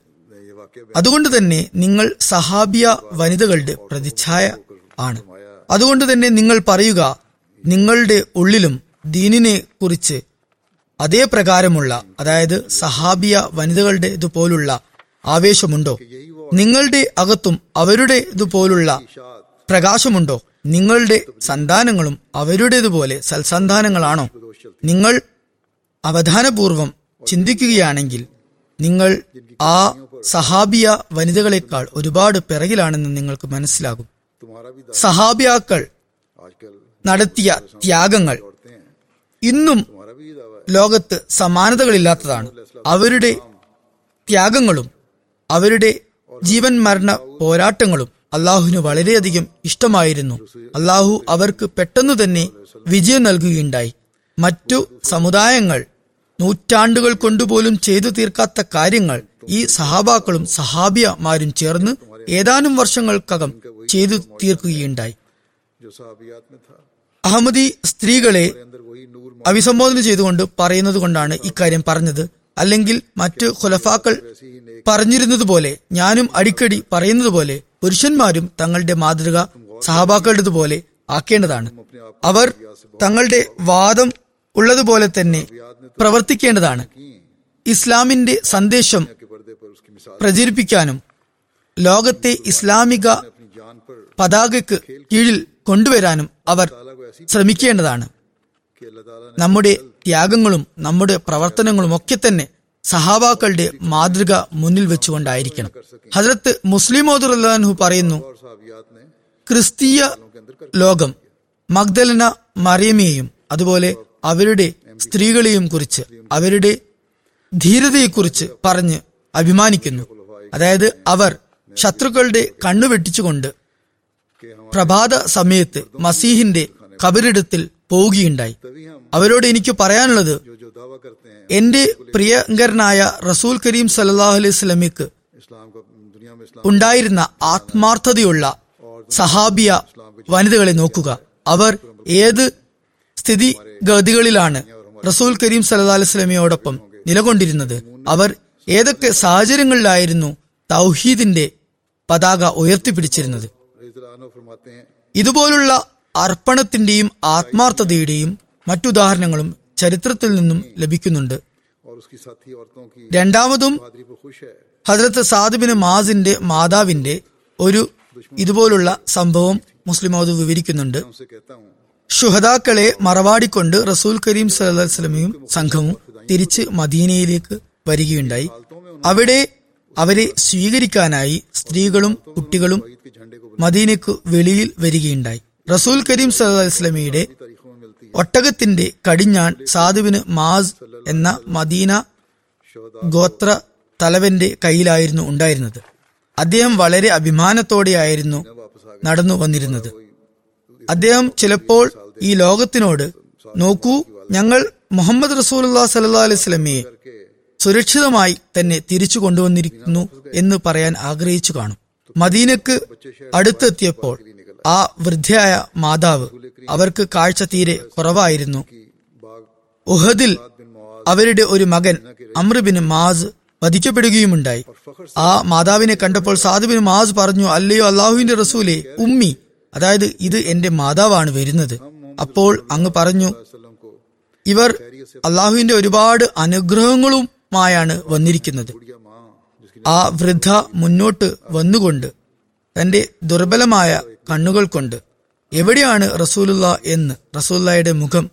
അതുകൊണ്ട് തന്നെ നിങ്ങൾ സഹാബിയ വനിതകളുടെ പ്രതിച്ഛായ ആണ്. അതുകൊണ്ട് തന്നെ നിങ്ങൾ പറയുക നിങ്ങളുടെ ഉള്ളിലും ദീനിനെ കുറിച്ച് അതേ പ്രകാരമുള്ള അതായത് സഹാബിയ വനിതകളുടെ ഇതുപോലുള്ള ആവേശമുണ്ടോ? നിങ്ങളുടെ അകത്തും അവരുടെ ഇതുപോലുള്ള പ്രകാശമുണ്ടോ? നിങ്ങളുടെ സന്താനങ്ങളും അവരുടേതുപോലെ സൽസന്ധാനങ്ങളാണോ നിങ്ങൾ അവധാനപൂർവം ചിന്തിക്കുകയാണെങ്കിൽ നിങ്ങൾ ആ സഹാബിയ വനിതകളെക്കാൾ ഒരുപാട് പിറകിലാണെന്ന് നിങ്ങൾക്ക് മനസ്സിലാകും. സഹാബിയാക്കൾ നടത്തിയ ത്യാഗങ്ങൾ ഇന്നും ലോകത്ത് സമാനതകളില്ലാത്തതാണ്. അവരുടെ ത്യാഗങ്ങളും അവരുടെ ജീവൻ മരണ പോരാട്ടങ്ങളും അള്ളാഹുവിന് വളരെയധികം ഇഷ്ടമായിരുന്നു. അള്ളാഹു അവർക്ക് പെട്ടെന്ന് തന്നെ വിജയം നൽകുകയുണ്ടായി. മറ്റു സമുദായങ്ങൾ നൂറ്റാണ്ടുകൾ കൊണ്ടുപോലും ചെയ്തു തീർക്കാത്ത കാര്യങ്ങൾ ഈ സഹാബാക്കളും സഹാബിയമാരും ചേർന്ന് ഏതാനും വർഷങ്ങൾക്കകം ചെയ്തു തീർക്കുകയുണ്ടായി. അഹമ്മദി സ്ത്രീകളെ അഭിസംബോധന ചെയ്തുകൊണ്ട് പറയുന്നത് കൊണ്ടാണ് ഇക്കാര്യം പറഞ്ഞത്. അല്ലെങ്കിൽ മറ്റ് ഖുലഫാക്കൾ പറഞ്ഞിരുന്നത് പോലെ ഞാനും അടിക്കടി പറയുന്നത് പോലെ പുരുഷന്മാരും തങ്ങളുടെ മാതൃക സഹബാക്കളുടേതുപോലെ ആക്കേണ്ടതാണ്. അവർ തങ്ങളുടെ വാദം ഉള്ളതുപോലെ തന്നെ പ്രവർത്തിക്കേണ്ടതാണ്. ഇസ്ലാമിന്റെ സന്ദേശം പ്രചരിപ്പിക്കാനും ലോകത്തെ ഇസ്ലാമിക പതാകയ്ക്ക് കീഴിൽ കൊണ്ടുവരാനും അവർ ശ്രമിക്കേണ്ടതാണ്. നമ്മുടെ ത്യാഗങ്ങളും നമ്മുടെ പ്രവർത്തനങ്ങളും ഒക്കെ തന്നെ സഹാബാക്കളുടെ മാതൃക മുന്നിൽ വെച്ചുകൊണ്ടായിരിക്കണം. ഹജരത്ത് മുസ്ലിമോദുറല്ലാൻഹു പറയുന്നു ക്രിസ്തീയ ലോകം മഗ്ദലന മറിയമ്മയെയും അതുപോലെ അവരുടെ സ്ത്രീകളെയും കുറിച്ച് അവരുടെ ധീരതയെക്കുറിച്ച് പറഞ്ഞ് അഭിമാനിക്കുന്നു. അതായത് അവർ ശത്രുക്കളുടെ കണ്ണു വെട്ടിച്ചുകൊണ്ട് പ്രഭാത സമയത്ത് മസീഹിന്റെ കബറിടത്തിൽ പോവുകയുണ്ടായി. അവരോട് എനിക്ക് പറയാനുള്ളത് എന്റെ പ്രിയങ്കരനായ റസൂൽ കരീം സല്ലാഹു അലൈഹി സ്വലമിക്ക് ഉണ്ടായിരുന്ന ആത്മാർത്ഥതയുള്ള സഹാബിയ വനിതകളെ നോക്കുക. അവർ ഏത് സ്ഥിതിഗതികളിലാണ് റസൂൽ കരീം സല്ലാ അലൈസ്ലമിയോടൊപ്പം നിലകൊണ്ടിരുന്നത്? അവർ ഏതൊക്കെ സാഹചര്യങ്ങളിലായിരുന്നു തൗഹീദിന്റെ പതാക ഉയർത്തിപ്പിടിച്ചിരുന്നത്? ഇതുപോലുള്ള അർപ്പണത്തിന്റെയും ആത്മാർത്ഥതയുടെയും മറ്റുദാഹരണങ്ങളും ചരിത്രത്തിൽ നിന്നും ലഭിക്കുന്നുണ്ട്. രണ്ടാമതും ഹജ്രത്ത് സാദിബിന് മാസിന്റെ മാതാവിന്റെ ഒരു ഇതുപോലുള്ള സംഭവം മുസ്ലിം അത് വിവരിക്കുന്നുണ്ട്. ഷുഹദാക്കളെ മറവാടിക്കൊണ്ട് റസൂൽ കരീം സലമയും സംഘവും തിരിച്ച് മദീനയിലേക്ക് വരികയുണ്ടായി. അവിടെ അവരെ സ്വീകരിക്കാനായി സ്ത്രീകളും കുട്ടികളും മദീനയ്ക്ക് വെളിയിൽ വരികയുണ്ടായി. റസൂൽ കരീം സല്ലാസ്ലമിയുടെ ഒട്ടകത്തിന്റെ കടിഞ്ഞാൺ സാധുവിന് മാസ് എന്ന മദീന ഗോത്ര തലവന്റെ കയ്യിലായിരുന്നു ഉണ്ടായിരുന്നത്. അദ്ദേഹം വളരെ അഭിമാനത്തോടെയായിരുന്നു നടന്നു വന്നിരുന്നത്. അദ്ദേഹം ചിലപ്പോൾ ഈ ലോകത്തിനോട് നോക്കൂ ഞങ്ങൾ മുഹമ്മദ് റസൂലുല്ലാ സല്ലാ അലൈസ്ലമിയെ സുരക്ഷിതമായി തന്നെ തിരിച്ചു കൊണ്ടുവന്നിരിക്കുന്നു എന്ന് പറയാൻ ആഗ്രഹിച്ചു കാണും. മദീനക്ക് അടുത്തെത്തിയപ്പോൾ ആ വൃദ്ധയായ മാതാവ് അവർക്ക് കാഴ്ച തീരെ കുറവായിരുന്നു. ഉഹദിൽ അവരുടെ ഒരു മകൻ അമ്രുബിൻ മാസ് വധിക്കപ്പെടുകയുമുണ്ടായി. ആ മാതാവിനെ കണ്ടപ്പോൾ സാധുബിന് മാസ് പറഞ്ഞു അല്ലയോ അള്ളാഹുവിന്റെ റസൂലെ ഉമ്മി അതായത് ഇത് എന്റെ മാതാവാണ് വരുന്നത്. അപ്പോൾ അങ്ങ് പറഞ്ഞു ഇവർ അള്ളാഹുവിന്റെ ഒരുപാട് അനുഗ്രഹങ്ങളുമായാണ് വന്നിരിക്കുന്നത്. ആ വൃദ്ധ മുന്നോട്ട് വന്നുകൊണ്ട് തന്റെ ദുർബലമായ കണ്ണുകൾ കൊണ്ട് എവിടെയാണ് റസൂലുള്ള എന്ന് റസൂല്ലായുടെ മുഖം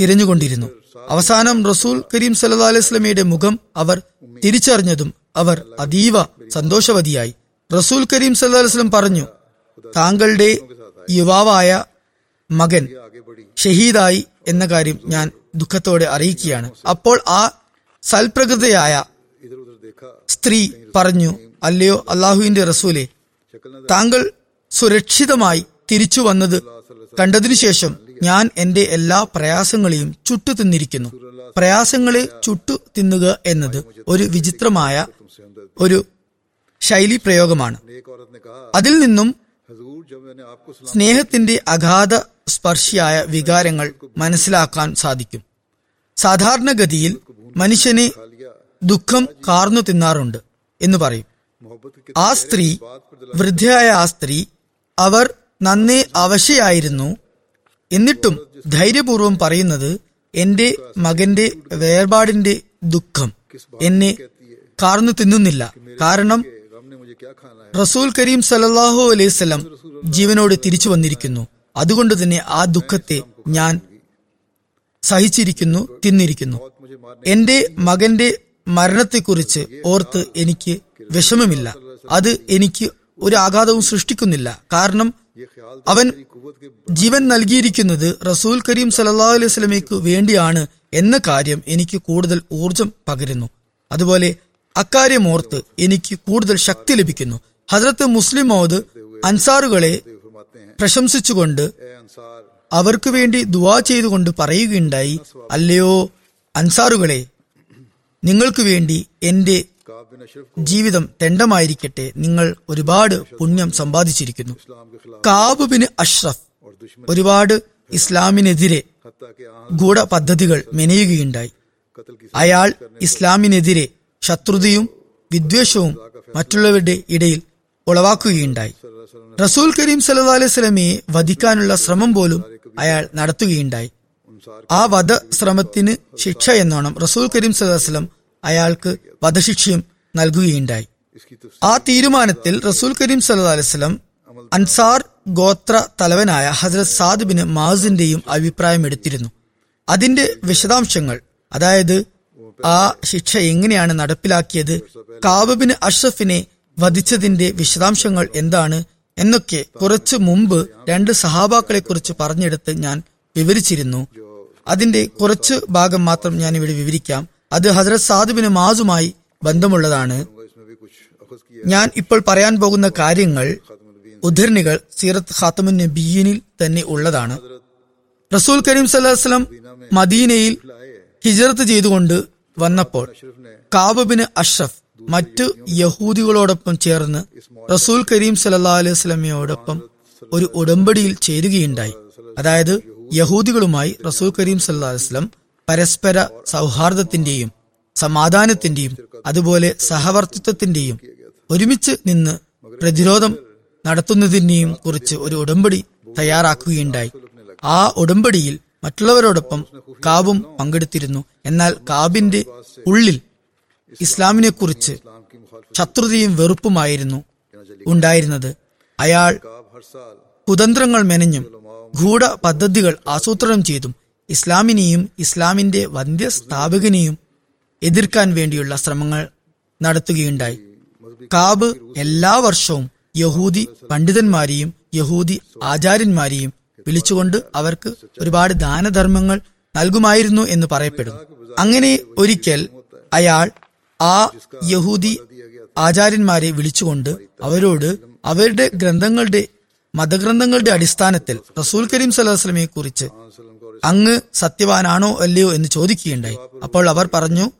തിരഞ്ഞുകൊണ്ടിരുന്നു. അവസാനം റസൂൽ കരീം സല്ലാ അലൈസ്ലമിയുടെ മുഖം അവർ തിരിച്ചറിഞ്ഞതും അവർ അതീവ സന്തോഷവതിയായി. റസൂൽ കരീം സല്ലാ അലൈസ്ലം പറഞ്ഞു താങ്കളുടെ യുവാവായ മകൻ ഷഹീദായി എന്ന കാര്യം ഞാൻ ദുഃഖത്തോടെ അറിയിക്കുകയാണ്. അപ്പോൾ ആ സൽപ്രകൃതയായ സ്ത്രീ പറഞ്ഞു അല്ലയോ അള്ളാഹുവിന്റെ റസൂലെ താങ്കൾ സുരക്ഷിതമായി തിരിച്ചു വന്നത് കണ്ടതിനു ശേഷം ഞാൻ എന്റെ എല്ലാ പ്രയാസങ്ങളെയും ചുട്ടു തിന്നിരിക്കുന്നു. പ്രയാസങ്ങളെ ചുട്ടു തിന്നുക എന്നത് ഒരു വിചിത്രമായ ഒരു ശൈലി പ്രയോഗമാണ്. അതിൽ നിന്നും സ്നേഹത്തിന്റെ അഗാധ സ്പർശിയായ വികാരങ്ങൾ മനസ്സിലാക്കാൻ സാധിക്കും. സാധാരണഗതിയിൽ മനുഷ്യനെ ദുഃഖം കാർന്നു തിന്നാറുണ്ട് എന്ന് പറയും. ആ സ്ത്രീ വൃദ്ധയായ ആ സ്ത്രീ അവർ നന്നേ അവശയായിരുന്നു. എന്നിട്ടും ധൈര്യപൂർവം പറയുന്നത് എന്റെ മകന്റെ വേർപാടിന്റെ ദുഃഖം എന്നെ കാർന്നു തിന്നുന്നില്ല. കാരണം റസൂൽ കരീം സലല്ലാഹു അലൈവല്ലം ജീവനോട് തിരിച്ചു വന്നിരിക്കുന്നു. അതുകൊണ്ട് തന്നെ ആ ദുഃഖത്തെ ഞാൻ സഹിച്ചിരിക്കുന്നു തിന്നിരിക്കുന്നു. എന്റെ മകന്റെ മരണത്തെക്കുറിച്ച് ഓർത്ത് എനിക്ക് വിഷമമില്ല. അത് എനിക്ക് ഒരു ആഘാതവും സൃഷ്ടിക്കുന്നില്ല. കാരണം അവൻ ജീവൻ നൽകിയിരിക്കുന്നത് റസൂൽ കരീം സല്ലാ അലൈഹി സ്വലമയ്ക്ക് വേണ്ടിയാണ് എന്ന കാര്യം എനിക്ക് കൂടുതൽ ഊർജം പകരുന്നു. അതുപോലെ അക്കാര്യം ഓർത്ത് എനിക്ക് കൂടുതൽ ശക്തി ലഭിക്കുന്നു. ഹജറത്ത് മുസ്ലിം മോദ് അൻസാറുകളെ പ്രശംസിച്ചുകൊണ്ട് അവർക്ക് വേണ്ടി ദുവാ ചെയ്തുകൊണ്ട് പറയുകയുണ്ടായി അല്ലയോ അൻസാറുകളെ നിങ്ങൾക്കു വേണ്ടി എന്റെ ജീവിതം തെണ്ടമായിരിക്കട്ടെ. നിങ്ങൾ ഒരുപാട് പുണ്യം സമ്പാദിച്ചിരിക്കുന്നു. കാബുബിന് അഷ്റഫ് ഒരുപാട് ഇസ്ലാമിനെതിരെ ഗൂഢ പദ്ധതികൾ മെനയുകയുണ്ടായി. അയാൾ ഇസ്ലാമിനെതിരെ ശത്രുതയും വിദ്വേഷവും മറ്റുള്ളവരുടെ ഇടയിൽ ഉളവാക്കുകയുണ്ടായി. റസൂൽ കരീം സല്ലാ അലൈഹി സ്വലമയെ വധിക്കാനുള്ള ശ്രമം പോലും അയാൾ നടത്തുകയുണ്ടായി. ആ വധശ്രമത്തിന് ശിക്ഷ എന്നോണം റസൂൽ കരീം സദാസ്ലം അയാൾക്ക് വധശിക്ഷയും നൽകുകയുണ്ടായി. ആ തീരുമാനത്തിൽ റസൂൽ കരീം സല്ലാ അൻസാർ ഗോത്ര തലവനായ ഹസരത് സാദിബിന് മാസിന്റെയും അഭിപ്രായം എടുത്തിരുന്നു. അതിന്റെ വിശദാംശങ്ങൾ അതായത് ആ ശിക്ഷ എങ്ങനെയാണ് നടപ്പിലാക്കിയത് കാബബിന് അഷ്റഫിനെ വധിച്ചതിന്റെ വിശദാംശങ്ങൾ എന്താണ് എന്നൊക്കെ കുറച്ചു മുമ്പ് രണ്ട് സഹാബാക്കളെ കുറിച്ച് പറഞ്ഞെടുത്ത് ഞാൻ വിവരിച്ചിരുന്നു. അതിന്റെ കുറച്ച് ഭാഗം മാത്രം ഞാൻ ഇവിടെ വിവരിക്കാം. അത് ഹസരത് സാദുബിന് മാസുമായി ബന്ധമുള്ളതാണ്. ഞാൻ ഇപ്പോൾ പറയാൻ പോകുന്ന കാര്യങ്ങൾ ഉദ്ധരണികൾ സീറത്ത് ഖാത്തമുൻ നബീനിൽ തന്നെ ഉള്ളതാണ്. റസൂൽ കരീം സല്ലാസ്ലം മദീനയിൽ ഹിജറത്ത് ചെയ്തുകൊണ്ട് വന്നപ്പോൾ കാബുബിന് അഷ്റഫ് മറ്റ് യഹൂദികളോടൊപ്പം ചേർന്ന് റസൂൽ കരീം സല്ലാ അലൈഹി സ്വലമയോടൊപ്പം ഒരു ഉടമ്പടിയിൽ ചേരുകയുണ്ടായി. അതായത് യഹൂദികളുമായി റസൂൽ കരീം സല്ലാസ്ലം പരസ്പര സൗഹാർദ്ദത്തിന്റെയും സമാധാനത്തിന്റെയും അതുപോലെ സഹവർത്തിത്വത്തിന്റെയും ഒരുമിച്ച് നിന്ന് പ്രതിരോധം നടത്തുന്നതിനെയും കുറിച്ച് ഒരു ഉടമ്പടി തയ്യാറാക്കുകയുണ്ടായി. ആ ഉടമ്പടിയിൽ മറ്റുള്ളവരോടൊപ്പം കാബും പങ്കെടുത്തിരുന്നു. എന്നാൽ കാബിന്റെ ഉള്ളിൽ ഇസ്ലാമിനെക്കുറിച്ച് ശത്രുതയും വെറുപ്പുമായിരുന്നു ഉണ്ടായിരുന്നത്. അയാൾ കുതന്ത്രങ്ങൾ മെനഞ്ഞും ഗൂഢ പദ്ധതികൾ ആസൂത്രണം ചെയ്തും ഇസ്ലാമിനെയും ഇസ്ലാമിന്റെ വന്ധ്യ സ്ഥാപകനെയും എതിർക്കാൻ വേണ്ടിയുള്ള ശ്രമങ്ങൾ നടത്തുകയുണ്ടായി. കാബ് എല്ലാ വർഷവും യഹൂദി പണ്ഡിതന്മാരെയും യഹൂദി ആചാര്യന്മാരെയും വിളിച്ചുകൊണ്ട് അവർക്ക് ഒരുപാട് ദാനധർമ്മങ്ങൾ നൽകുമായിരുന്നു എന്ന് പറയപ്പെടുന്നു. അങ്ങനെ ഒരിക്കൽ അയാൾ ആ യഹൂദി ആചാര്യന്മാരെ വിളിച്ചുകൊണ്ട് അവരോട് അവരുടെ ഗ്രന്ഥങ്ങളുടെ മതഗ്രന്ഥങ്ങളുടെ അടിസ്ഥാനത്തിൽ റസൂൽ കരീം സലഹുസ്ലമിയെ കുറിച്ച് അങ്ങ് സത്യവാനാണോ അല്ലയോ എന്ന് ചോദിക്കുകയുണ്ടായി. അപ്പോൾ അവർ പറഞ്ഞു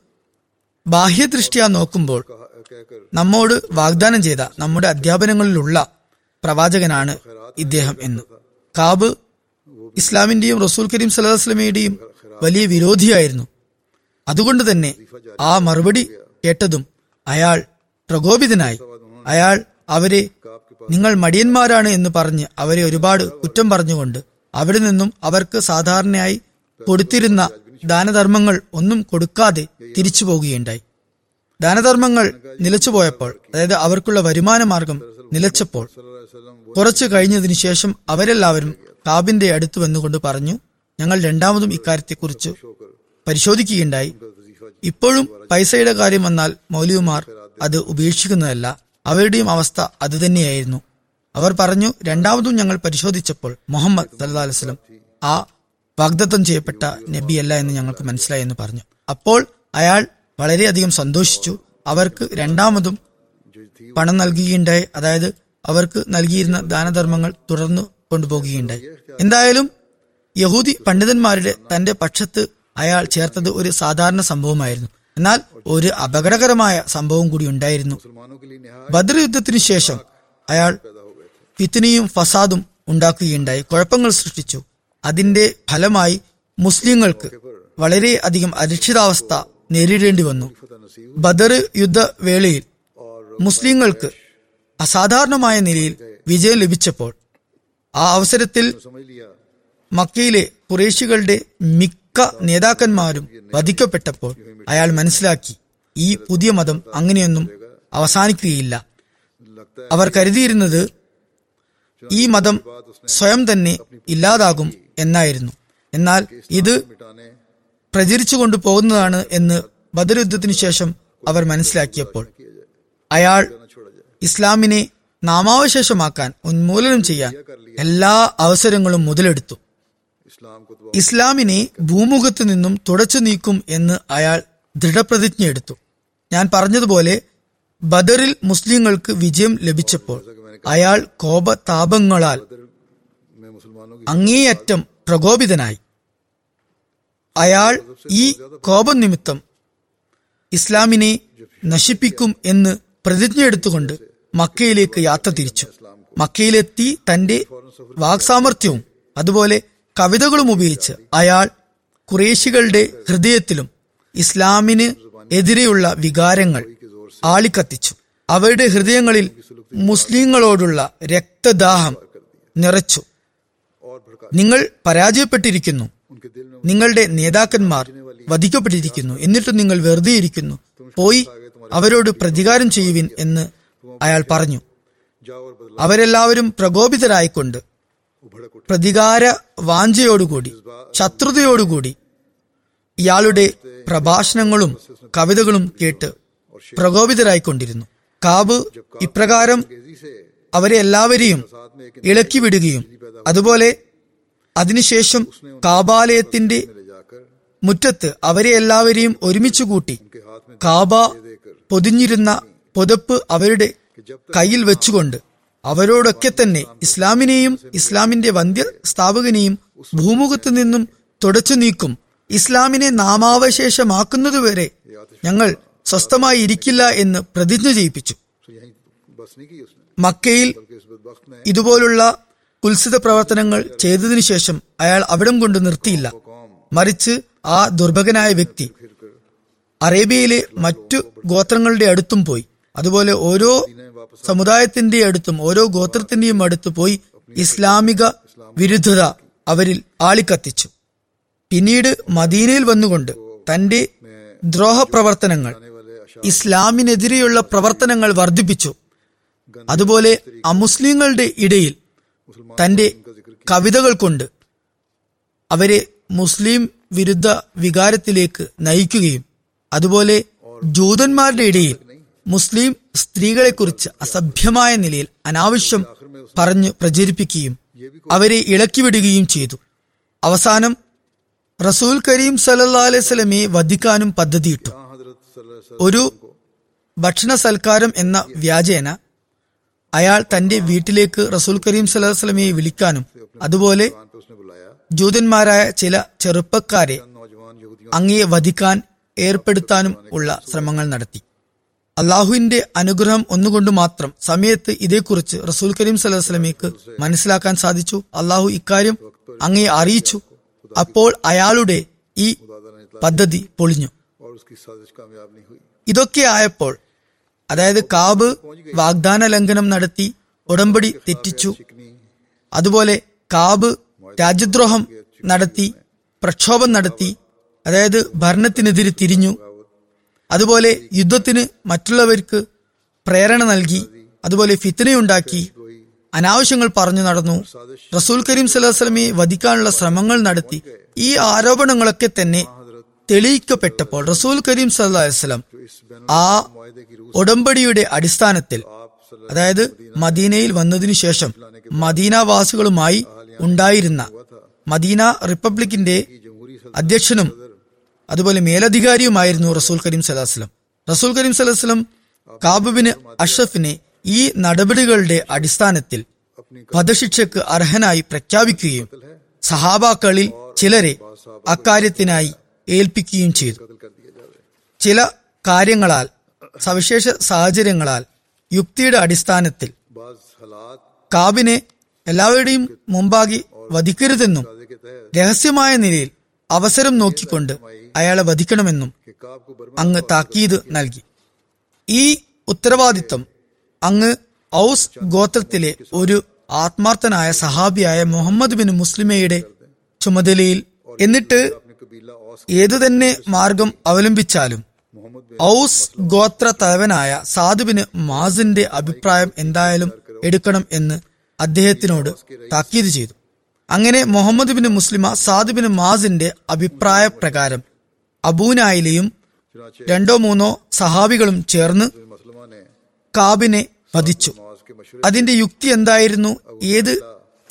ബാഹ്യദൃഷ്ടിയ നോക്കുമ്പോൾ നമ്മോട് വാഗ്ദാനം ചെയ്ത നമ്മുടെ അധ്യാപനങ്ങളിലുള്ള പ്രവാചകനാണ് ഇദ്ദേഹം എന്ന്. കാബ് ഇസ്ലാമിന്റെയും റസൂൽ കരീം സലഹുസ്ലമിയുടെയും വലിയ വിരോധിയായിരുന്നു. അതുകൊണ്ട് തന്നെ ആ മറുപടി കേട്ടതും അയാൾ പ്രകോപിതനായി. അയാൾ അവരെ നിങ്ങൾ മടിയന്മാരാണ് എന്ന് പറഞ്ഞ് അവരെ ഒരുപാട് കുറ്റം പറഞ്ഞുകൊണ്ട് അവിടെ നിന്നും അവർക്ക് സാധാരണയായി കൊടുത്തിരുന്ന ദാനധർമ്മങ്ങൾ ഒന്നും കൊടുക്കാതെ തിരിച്ചു പോകുകയുണ്ടായി ദാനധർമ്മങ്ങൾ നിലച്ചുപോയപ്പോൾ അതായത് അവർക്കുള്ള വരുമാന മാർഗം നിലച്ചപ്പോൾ കുറച്ചു കഴിഞ്ഞതിനു ശേഷം അവരെല്ലാവരും കാബിന്റെ അടുത്ത് വന്നുകൊണ്ട് പറഞ്ഞു ഞങ്ങൾ രണ്ടാമതും ഇക്കാര്യത്തെക്കുറിച്ച് പരിശോധിക്കുകയുണ്ടായി. ഇപ്പോഴും പൈസയുടെ കാര്യം വന്നാൽ മൗലിയുമാർ അത് ഉപേക്ഷിക്കുന്നതല്ല. അവരുടെയും അവസ്ഥ അതുതന്നെയായിരുന്നു. അവർ പറഞ്ഞു രണ്ടാമതും ഞങ്ങൾ പരിശോധിച്ചപ്പോൾ മുഹമ്മദ് സല്ലാ അലൈവലം ആ വാഗ്ദത്തം ചെയ്യപ്പെട്ട നബിയല്ല എന്ന് ഞങ്ങൾക്ക് മനസ്സിലായി എന്ന് പറഞ്ഞു. അപ്പോൾ അയാൾ വളരെയധികം സന്തോഷിച്ചു. അവർക്ക് രണ്ടാമതും പണം നൽകുകയുണ്ടായി. അതായത് അവർക്ക് നൽകിയിരുന്ന ദാനധർമ്മങ്ങൾ തുടർന്നു കൊണ്ടുപോകുകയുണ്ടായി. എന്തായാലും യഹൂദി പണ്ഡിതന്മാരുടെ തന്റെ പക്ഷത്ത് അയാൾ ചേർത്തത് ഒരു സാധാരണ സംഭവമായിരുന്നു. എന്നാൽ ഒരു അപകടകരമായ സംഭവം കൂടി ഉണ്ടായിരുന്നു. ബദർ യുദ്ധത്തിനു ശേഷം അയാൾ ഫിത്തിനിയും ഫസാദും ഉണ്ടാക്കുകയുണ്ടായി. കുഴപ്പങ്ങൾ സൃഷ്ടിച്ചു. അതിന്റെ ഫലമായി മുസ്ലിങ്ങൾക്ക് വളരെയധികം അരക്ഷിതാവസ്ഥ നേരിടേണ്ടി വന്നു. ബദർ യുദ്ധ വേളയിൽ മുസ്ലിങ്ങൾക്ക് അസാധാരണമായ നിലയിൽ വിജയം ലഭിച്ചപ്പോൾ ആ അവസരത്തിൽ മക്കയിലെ കുറേശികളുടെ മിക്ക മക്ക നേതാക്കന്മാരും വധിക്കപ്പെട്ടപ്പോൾ അയാൾ മനസ്സിലാക്കി ഈ പുതിയ മതം അങ്ങനെയൊന്നും അവസാനിക്കുകയില്ല. അവർ കരുതിയിരുന്നത് ഈ മതം സ്വയം തന്നെ ഇല്ലാതാകും എന്നായിരുന്നു. എന്നാൽ ഇത് പ്രചരിച്ചു കൊണ്ടുപോകുന്നതാണ് എന്ന് ബദരുദ്ധത്തിനു ശേഷം അവർ മനസ്സിലാക്കിയപ്പോൾ അയാൾ ഇസ്ലാമിനെ നാമാവശേഷമാക്കാൻ ഉന്മൂലനം ചെയ്യാൻ എല്ലാ അവസരങ്ങളും മുതലെടുത്തു. ഇസ്ലാമിനെ ഭൂമുഖത്ത് നിന്നും തുടച്ചു നീക്കും എന്ന് അയാൾ ദൃഢപ്രതിജ്ഞയെടുത്തു ഞാൻ പറഞ്ഞതുപോലെ ബദറിൽ മുസ്ലിങ്ങൾക്ക് വിജയം ലഭിച്ചപ്പോൾ അയാൾ കോപതാപങ്ങളാൽ അങ്ങേയറ്റം പ്രകോപിതനായി. അയാൾ ഈ കോപം നിമിത്തം ഇസ്ലാമിനെ നശിപ്പിക്കും എന്ന് പ്രതിജ്ഞയെടുത്തുകൊണ്ട് മക്കയിലേക്ക് യാത്ര തിരിച്ചു. മക്കയിലെത്തി തന്റെ വാക്സാമർഥ്യവും അതുപോലെ കവിതകളും ഉപയോഗിച്ച് അയാൾ കുറേശികളുടെ ഹൃദയത്തിലും ഇസ്ലാമിന് എതിരെയുള്ള വികാരങ്ങൾ ആളിക്കത്തിച്ചു. അവരുടെ ഹൃദയങ്ങളിൽ മുസ്ലിങ്ങളോടുള്ള രക്തദാഹം നിറച്ചു. നിങ്ങൾ പരാജയപ്പെട്ടിരിക്കുന്നു. നിങ്ങളുടെ നേതാക്കന്മാർ വധിക്കപ്പെട്ടിരിക്കുന്നു. എന്നിട്ടും നിങ്ങൾ വെറുതെ ഇരിക്കുന്നു. പോയി അവരോട് പ്രതികാരം ചെയ്യുവിൻ എന്ന് അയാൾ പറഞ്ഞു. അവരെല്ലാവരും പ്രകോപിതരായിക്കൊണ്ട് പ്രതികാര വാഞ്ചയോടുകൂടി ശത്രുതയോടുകൂടി ഇയാളുടെ പ്രഭാഷണങ്ങളും കവിതകളും കേട്ട് പ്രകോപിതരായിക്കൊണ്ടിരുന്നു. കാബ് ഇപ്രകാരം അവരെ എല്ലാവരെയും ഇളക്കി വിടുകയും അതുപോലെ അതിനുശേഷം കാബാലയത്തിന്റെ മുറ്റത്ത് അവരെ എല്ലാവരെയും ഒരുമിച്ച് കൂട്ടി കാബ പൊതിഞ്ഞിരുന്ന പുതപ്പ് അവരുടെ കയ്യിൽ വെച്ചുകൊണ്ട് അവരോടൊക്കെ തന്നെ ഇസ്ലാമിനെയും ഇസ്ലാമിന്റെ വന്ധ്യ സ്ഥാപകനെയും ഭൂമുഖത്ത് നിന്നും തുടച്ചു നീക്കും. ഇസ്ലാമിനെ നാമാവശേഷമാക്കുന്നതുവരെ ഞങ്ങൾ സ്വസ്ഥമായി ഇരിക്കില്ല എന്ന് പ്രതിജ്ഞ ചെയ്യിപ്പിച്ചു. മക്കയിൽ ഇതുപോലുള്ള കുൽസിത പ്രവർത്തനങ്ങൾ ചെയ്തതിനു ശേഷം അയാൾ അവിടം കൊണ്ട് നിർത്തിയില്ല. മറിച്ച് ആ ദുർഭകനായ വ്യക്തി അറേബ്യയിലെ മറ്റു ഗോത്രങ്ങളുടെ അടുത്തും പോയി. അതുപോലെ ഓരോ സമുദായത്തിന്റെ അടുത്തും ഓരോ ഗോത്രത്തിന്റെയും അടുത്ത് പോയി ഇസ്ലാമിക വിരുദ്ധത അവരിൽ ആളിക്കത്തിച്ചു. പിന്നീട് മദീനയിൽ വന്നുകൊണ്ട് തന്റെ ദ്രോഹ പ്രവർത്തനങ്ങൾ ഇസ്ലാമിനെതിരെയുള്ള പ്രവർത്തനങ്ങൾ വർദ്ധിപ്പിച്ചു. അതുപോലെ അമുസ്ലിങ്ങളുടെ ഇടയിൽ തന്റെ കവിതകൾ കൊണ്ട് അവരെ മുസ്ലിം വിരുദ്ധ വികാരത്തിലേക്ക് നയിക്കുകയും അതുപോലെ ജൂതന്മാരുടെ ഇടയിൽ മുസ്ലിം സ്ത്രീകളെക്കുറിച്ച് അസഭ്യമായ നിലയിൽ അനാവശ്യം പറഞ്ഞു പ്രചരിപ്പിക്കുകയും അവരെ ഇളക്കിവിടുകയും ചെയ്തു. അവസാനം റസൂൽ കരീം സല്ലാ വധിക്കാനും പദ്ധതിയിട്ടു. ഒരു ഭക്ഷണ സൽക്കാരം എന്ന വ്യാജേന അയാൾ തന്റെ വീട്ടിലേക്ക് റസൂൽ കരീം സല്ലാ വിളിക്കാനും അതുപോലെ ജൂതന്മാരായ ചില ചെറുപ്പക്കാരെ അങ്ങയെ വധിക്കാൻ ഏർപ്പെടുത്താനും ഉള്ള ശ്രമങ്ങൾ നടത്തി. അള്ളാഹുവിന്റെ അനുഗ്രഹം ഒന്നുകൊണ്ട് മാത്രം സമയത്ത് ഇതേക്കുറിച്ച് റസൂൽ കരീം സലഹ്സ്ലമേക്ക് മനസ്സിലാക്കാൻ സാധിച്ചു. അള്ളാഹു ഇക്കാര്യം അങ്ങേ അറിയിച്ചു. അപ്പോൾ അയാളുടെ ഈ പദ്ധതി പൊളിഞ്ഞു. ഇതൊക്കെ ആയപ്പോൾ അതായത് കാബ് വാഗ്ദാന ലംഘനം നടത്തി ഉടമ്പടി തെറ്റിച്ചു. അതുപോലെ കാബ് രാജ്യദ്രോഹം നടത്തി പ്രക്ഷോഭം നടത്തി അതായത് ഭരണത്തിനെതിരെ തിരിഞ്ഞു. അതുപോലെ യുദ്ധത്തിന് മറ്റുള്ളവർക്ക് പ്രേരണ നൽകി അതുപോലെ ഫിത്തനയുണ്ടാക്കി അനാവശ്യങ്ങൾ പറഞ്ഞു നടന്നു. റസൂൽ കരീം സലഹ്സ്ലമിയെ വധിക്കാനുള്ള ശ്രമങ്ങൾ നടത്തി. ഈ ആരോപണങ്ങളൊക്കെ തന്നെ തെളിയിക്കപ്പെട്ടപ്പോൾ റസൂൽ കരീം സലഹ്സ്ലം ആ ഉടമ്പടിയുടെ അടിസ്ഥാനത്തിൽ അതായത് മദീനയിൽ വന്നതിനു ശേഷം മദീനവാസികളുമായി ഉണ്ടായിരുന്ന മദീന റിപ്പബ്ലിക്കിന്റെ അധ്യക്ഷനും അതുപോലെ മേലധികാരിയുമായിരുന്നു റസൂൽ കരീം സലാഹുസ്ലം റസൂൽ കരീം സലാഹുസ്ലം കാബുബിന് അഷ്റഫിനെ ഈ നടപടികളുടെ അടിസ്ഥാനത്തിൽ വധശിക്ഷക്ക് അർഹനായി പ്രഖ്യാപിക്കുകയും സഹാബാക്കളിൽ ചിലരെ അക്കാര്യത്തിനായി ഏൽപ്പിക്കുകയും ചെയ്തു. ചില കാര്യങ്ങളാൽ സവിശേഷ സാഹചര്യങ്ങളാൽ യുക്തിയുടെ അടിസ്ഥാനത്തിൽ കാബിനെ എല്ലാവരുടെയും മുമ്പാകെ വധിക്കരുതെന്നും രഹസ്യമായ നിലയിൽ അവസരം നോക്കിക്കൊണ്ട് അയാളെ വധിക്കണമെന്നും അങ്ങ് താക്കീത് നൽകി. ഈ ഉത്തരവാദിത്തം അങ്ങ് ഔസ് ഗോത്രത്തിലെ ഒരു ആത്മാർത്ഥനായ സഹാബിയായ മുഹമ്മദ് ബിൻ മുസ്ലിമയുടെ ചുമതലയിൽ എന്നിട്ട് ഏതുതന്നെ മാർഗം അവലംബിച്ചാലും ഔസ് ഗോത്ര തലവനായ സാധുബിന് മാസിന്റെ അഭിപ്രായം എന്തായാലും എടുക്കണം എന്ന് അദ്ദേഹത്തിനോട് താക്കീത് ചെയ്തു. അങ്ങനെ മുഹമ്മദ് ബിൻ മുസ്ലിമ സാദ് ബിൻ മാസിന്റെ അഭിപ്രായ പ്രകാരം അബൂനായിലയും രണ്ടോ മൂന്നോ സഹാബികളും ചേർന്ന് കാബിനെ വധിച്ചു. അതിന്റെ യുക്തി എന്തായിരുന്നു? ഏത്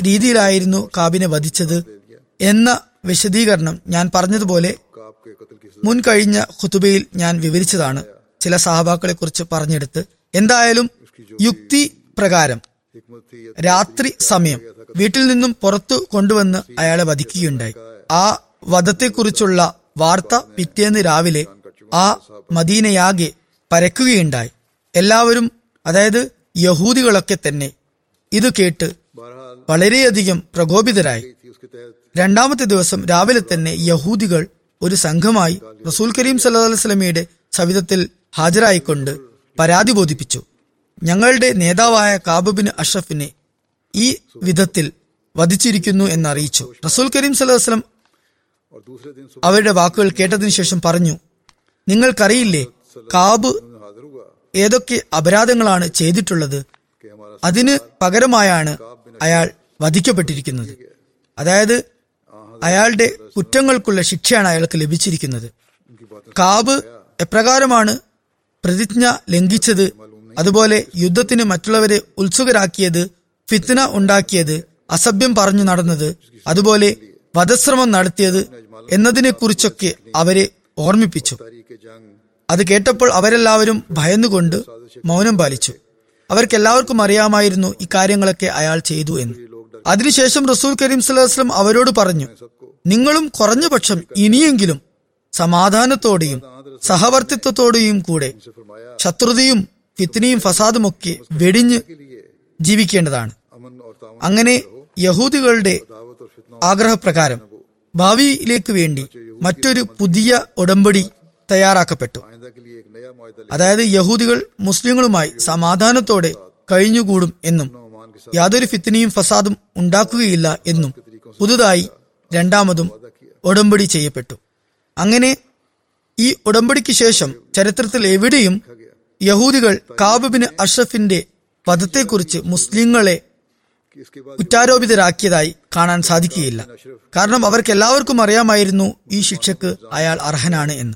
രീതിയിലായിരുന്നു കാബിനെ വധിച്ചത്? എന്ന വിശദീകരണം ഞാൻ പറഞ്ഞതുപോലെ മുൻകഴിഞ്ഞ ഖുതുബയിൽ ഞാൻ വിവരിച്ചതാണ്. ചില സഹബാക്കളെ കുറിച്ച് പറഞ്ഞെടുത്ത്. എന്തായാലും യുക്തി പ്രകാരം രാത്രി സമയം വീട്ടിൽ നിന്നും പുറത്തു കൊണ്ടുവന്ന് അയാളെ വധിക്കുകയുണ്ടായി. ആ വധത്തെക്കുറിച്ചുള്ള വാർത്ത പിറ്റേന്ന് രാവിലെ ആ മദീനയാകെ പരക്കുകയുണ്ടായി. എല്ലാവരും അതായത് യഹൂദികളൊക്കെ തന്നെ ഇത് കേട്ട് വളരെയധികം പ്രകോപിതരായി. രണ്ടാമത്തെ ദിവസം രാവിലെ തന്നെ യഹൂദികൾ ഒരു സംഘമായി റസൂൽ കരീം സല്ലാ അലൈസ്ലമിയുടെ സവിധത്തിൽ ഹാജരായിക്കൊണ്ട് പരാതി ബോധിപ്പിച്ചു. ഞങ്ങളുടെ നേതാവായ കാബുബിൻ അഷഫിനെ ഈ വിധത്തിൽ വധിച്ചിരിക്കുന്നു എന്നറിയിച്ചു. റസൂൽ കരീം സലഹുസ്ലം അവരുടെ വാക്കുകൾ കേട്ടതിനു ശേഷം പറഞ്ഞു നിങ്ങൾക്കറിയില്ലേ കാബ് ഏതൊക്കെ അപരാധങ്ങളാണ് ചെയ്തിട്ടുള്ളത്? അതിന് പകരമായാണ് അയാൾ വധിക്കപ്പെട്ടിരിക്കുന്നത്. അതായത് അയാളുടെ കുറ്റങ്ങൾക്കുള്ള ശിക്ഷയാണ് അയാൾക്ക് ലഭിച്ചിരിക്കുന്നത്. കാബ് എപ്രകാരമാണ് പ്രതിജ്ഞ ലംഘിച്ചത് അതുപോലെ യുദ്ധത്തിന് മറ്റുള്ളവരെ ഉത്സുകരാക്കിയത് ഫിത്ന ഉണ്ടാക്കിയത് അസഭ്യം പറഞ്ഞു നടന്നത് അതുപോലെ വധശ്രമം നടത്തിയത് എന്നതിനെക്കുറിച്ചൊക്കെ അവരെ ഓർമ്മിപ്പിച്ചു. അത് കേട്ടപ്പോൾ അവരെല്ലാവരും ഭയന്നുകൊണ്ട് മൗനം പാലിച്ചു. അവർക്കെല്ലാവർക്കും അറിയാമായിരുന്നു ഇക്കാര്യങ്ങളൊക്കെ അയാൾ ചെയ്തു എന്ന്. അതിനുശേഷം റസൂൽ കരീം സുല്ലാസ്ലം അവരോട് പറഞ്ഞു നിങ്ങളും കുറഞ്ഞ പക്ഷം ഇനിയെങ്കിലും സമാധാനത്തോടെയും സഹവർത്തിത്വത്തോടെയും കൂടെ ശത്രുതയും ഫിത്തിനെയും ഫസാദുമൊക്കെ വെടിഞ്ഞ് ജീവിക്കേണ്ടതാണ്. അങ്ങനെ യഹൂദികളുടെ ആഗ്രഹപ്രകാരം ഭാവിയിലേക്ക് വേണ്ടി മറ്റൊരു പുതിയ ഉടമ്പടി തയ്യാറാക്കപ്പെട്ടു. അതായത് യഹൂദികൾ മുസ്ലിങ്ങളുമായി സമാധാനത്തോടെ കഴിഞ്ഞുകൂടും എന്നും യാതൊരു ഫിത്തിനെയും ഫസാദും ഉണ്ടാക്കുകയില്ല എന്നും പുതുതായി രണ്ടാമതും ഉടമ്പടി ചെയ്യപ്പെട്ടു. അങ്ങനെ ഈ ഉടമ്പടിക്ക് ശേഷം ചരിത്രത്തിൽ എവിടെയും യഹൂദികൾ കാബബിന് അഷഫിന്റെ വധത്തെക്കുറിച്ച് മുസ്ലിങ്ങളെ കുറ്റാരോപിതരാക്കിയതായി കാണാൻ സാധിക്കുകയില്ല. കാരണം അവർക്ക് എല്ലാവർക്കും അറിയാമായിരുന്നു ഈ ശിക്ഷക്ക് അയാൾ അർഹനാണ് എന്ന്.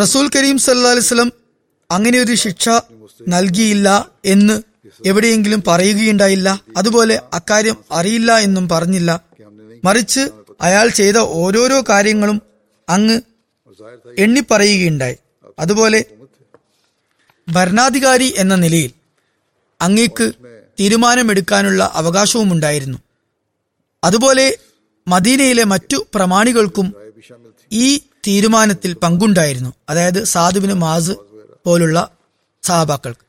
റസൂൽ കരീം സല്ലാ അലിസ്ലം അങ്ങനെ ഒരു ശിക്ഷ നൽകിയില്ല എന്ന് എവിടെയെങ്കിലും പറയുകയുണ്ടായില്ല. അതുപോലെ അക്കാര്യം അറിയില്ല എന്നും പറഞ്ഞില്ല. മറിച്ച് അയാൾ ചെയ്ത ഓരോരോ കാര്യങ്ങളും അങ്ങ് എണ്ണിപ്പറയുകയുണ്ടായി. അതുപോലെ ഭരണാധികാരി എന്ന നിലയിൽ അങ്ങേക്ക് തീരുമാനമെടുക്കാനുള്ള അവകാശവുമുണ്ടായിരുന്നു. അതുപോലെ മദീനയിലെ മറ്റു പ്രമാണികൾക്കും ഈ തീരുമാനത്തിൽ പങ്കുണ്ടായിരുന്നു. അതായത് സാധുവിന് മാസ് പോലുള്ള സഹാബാക്കൾക്ക്.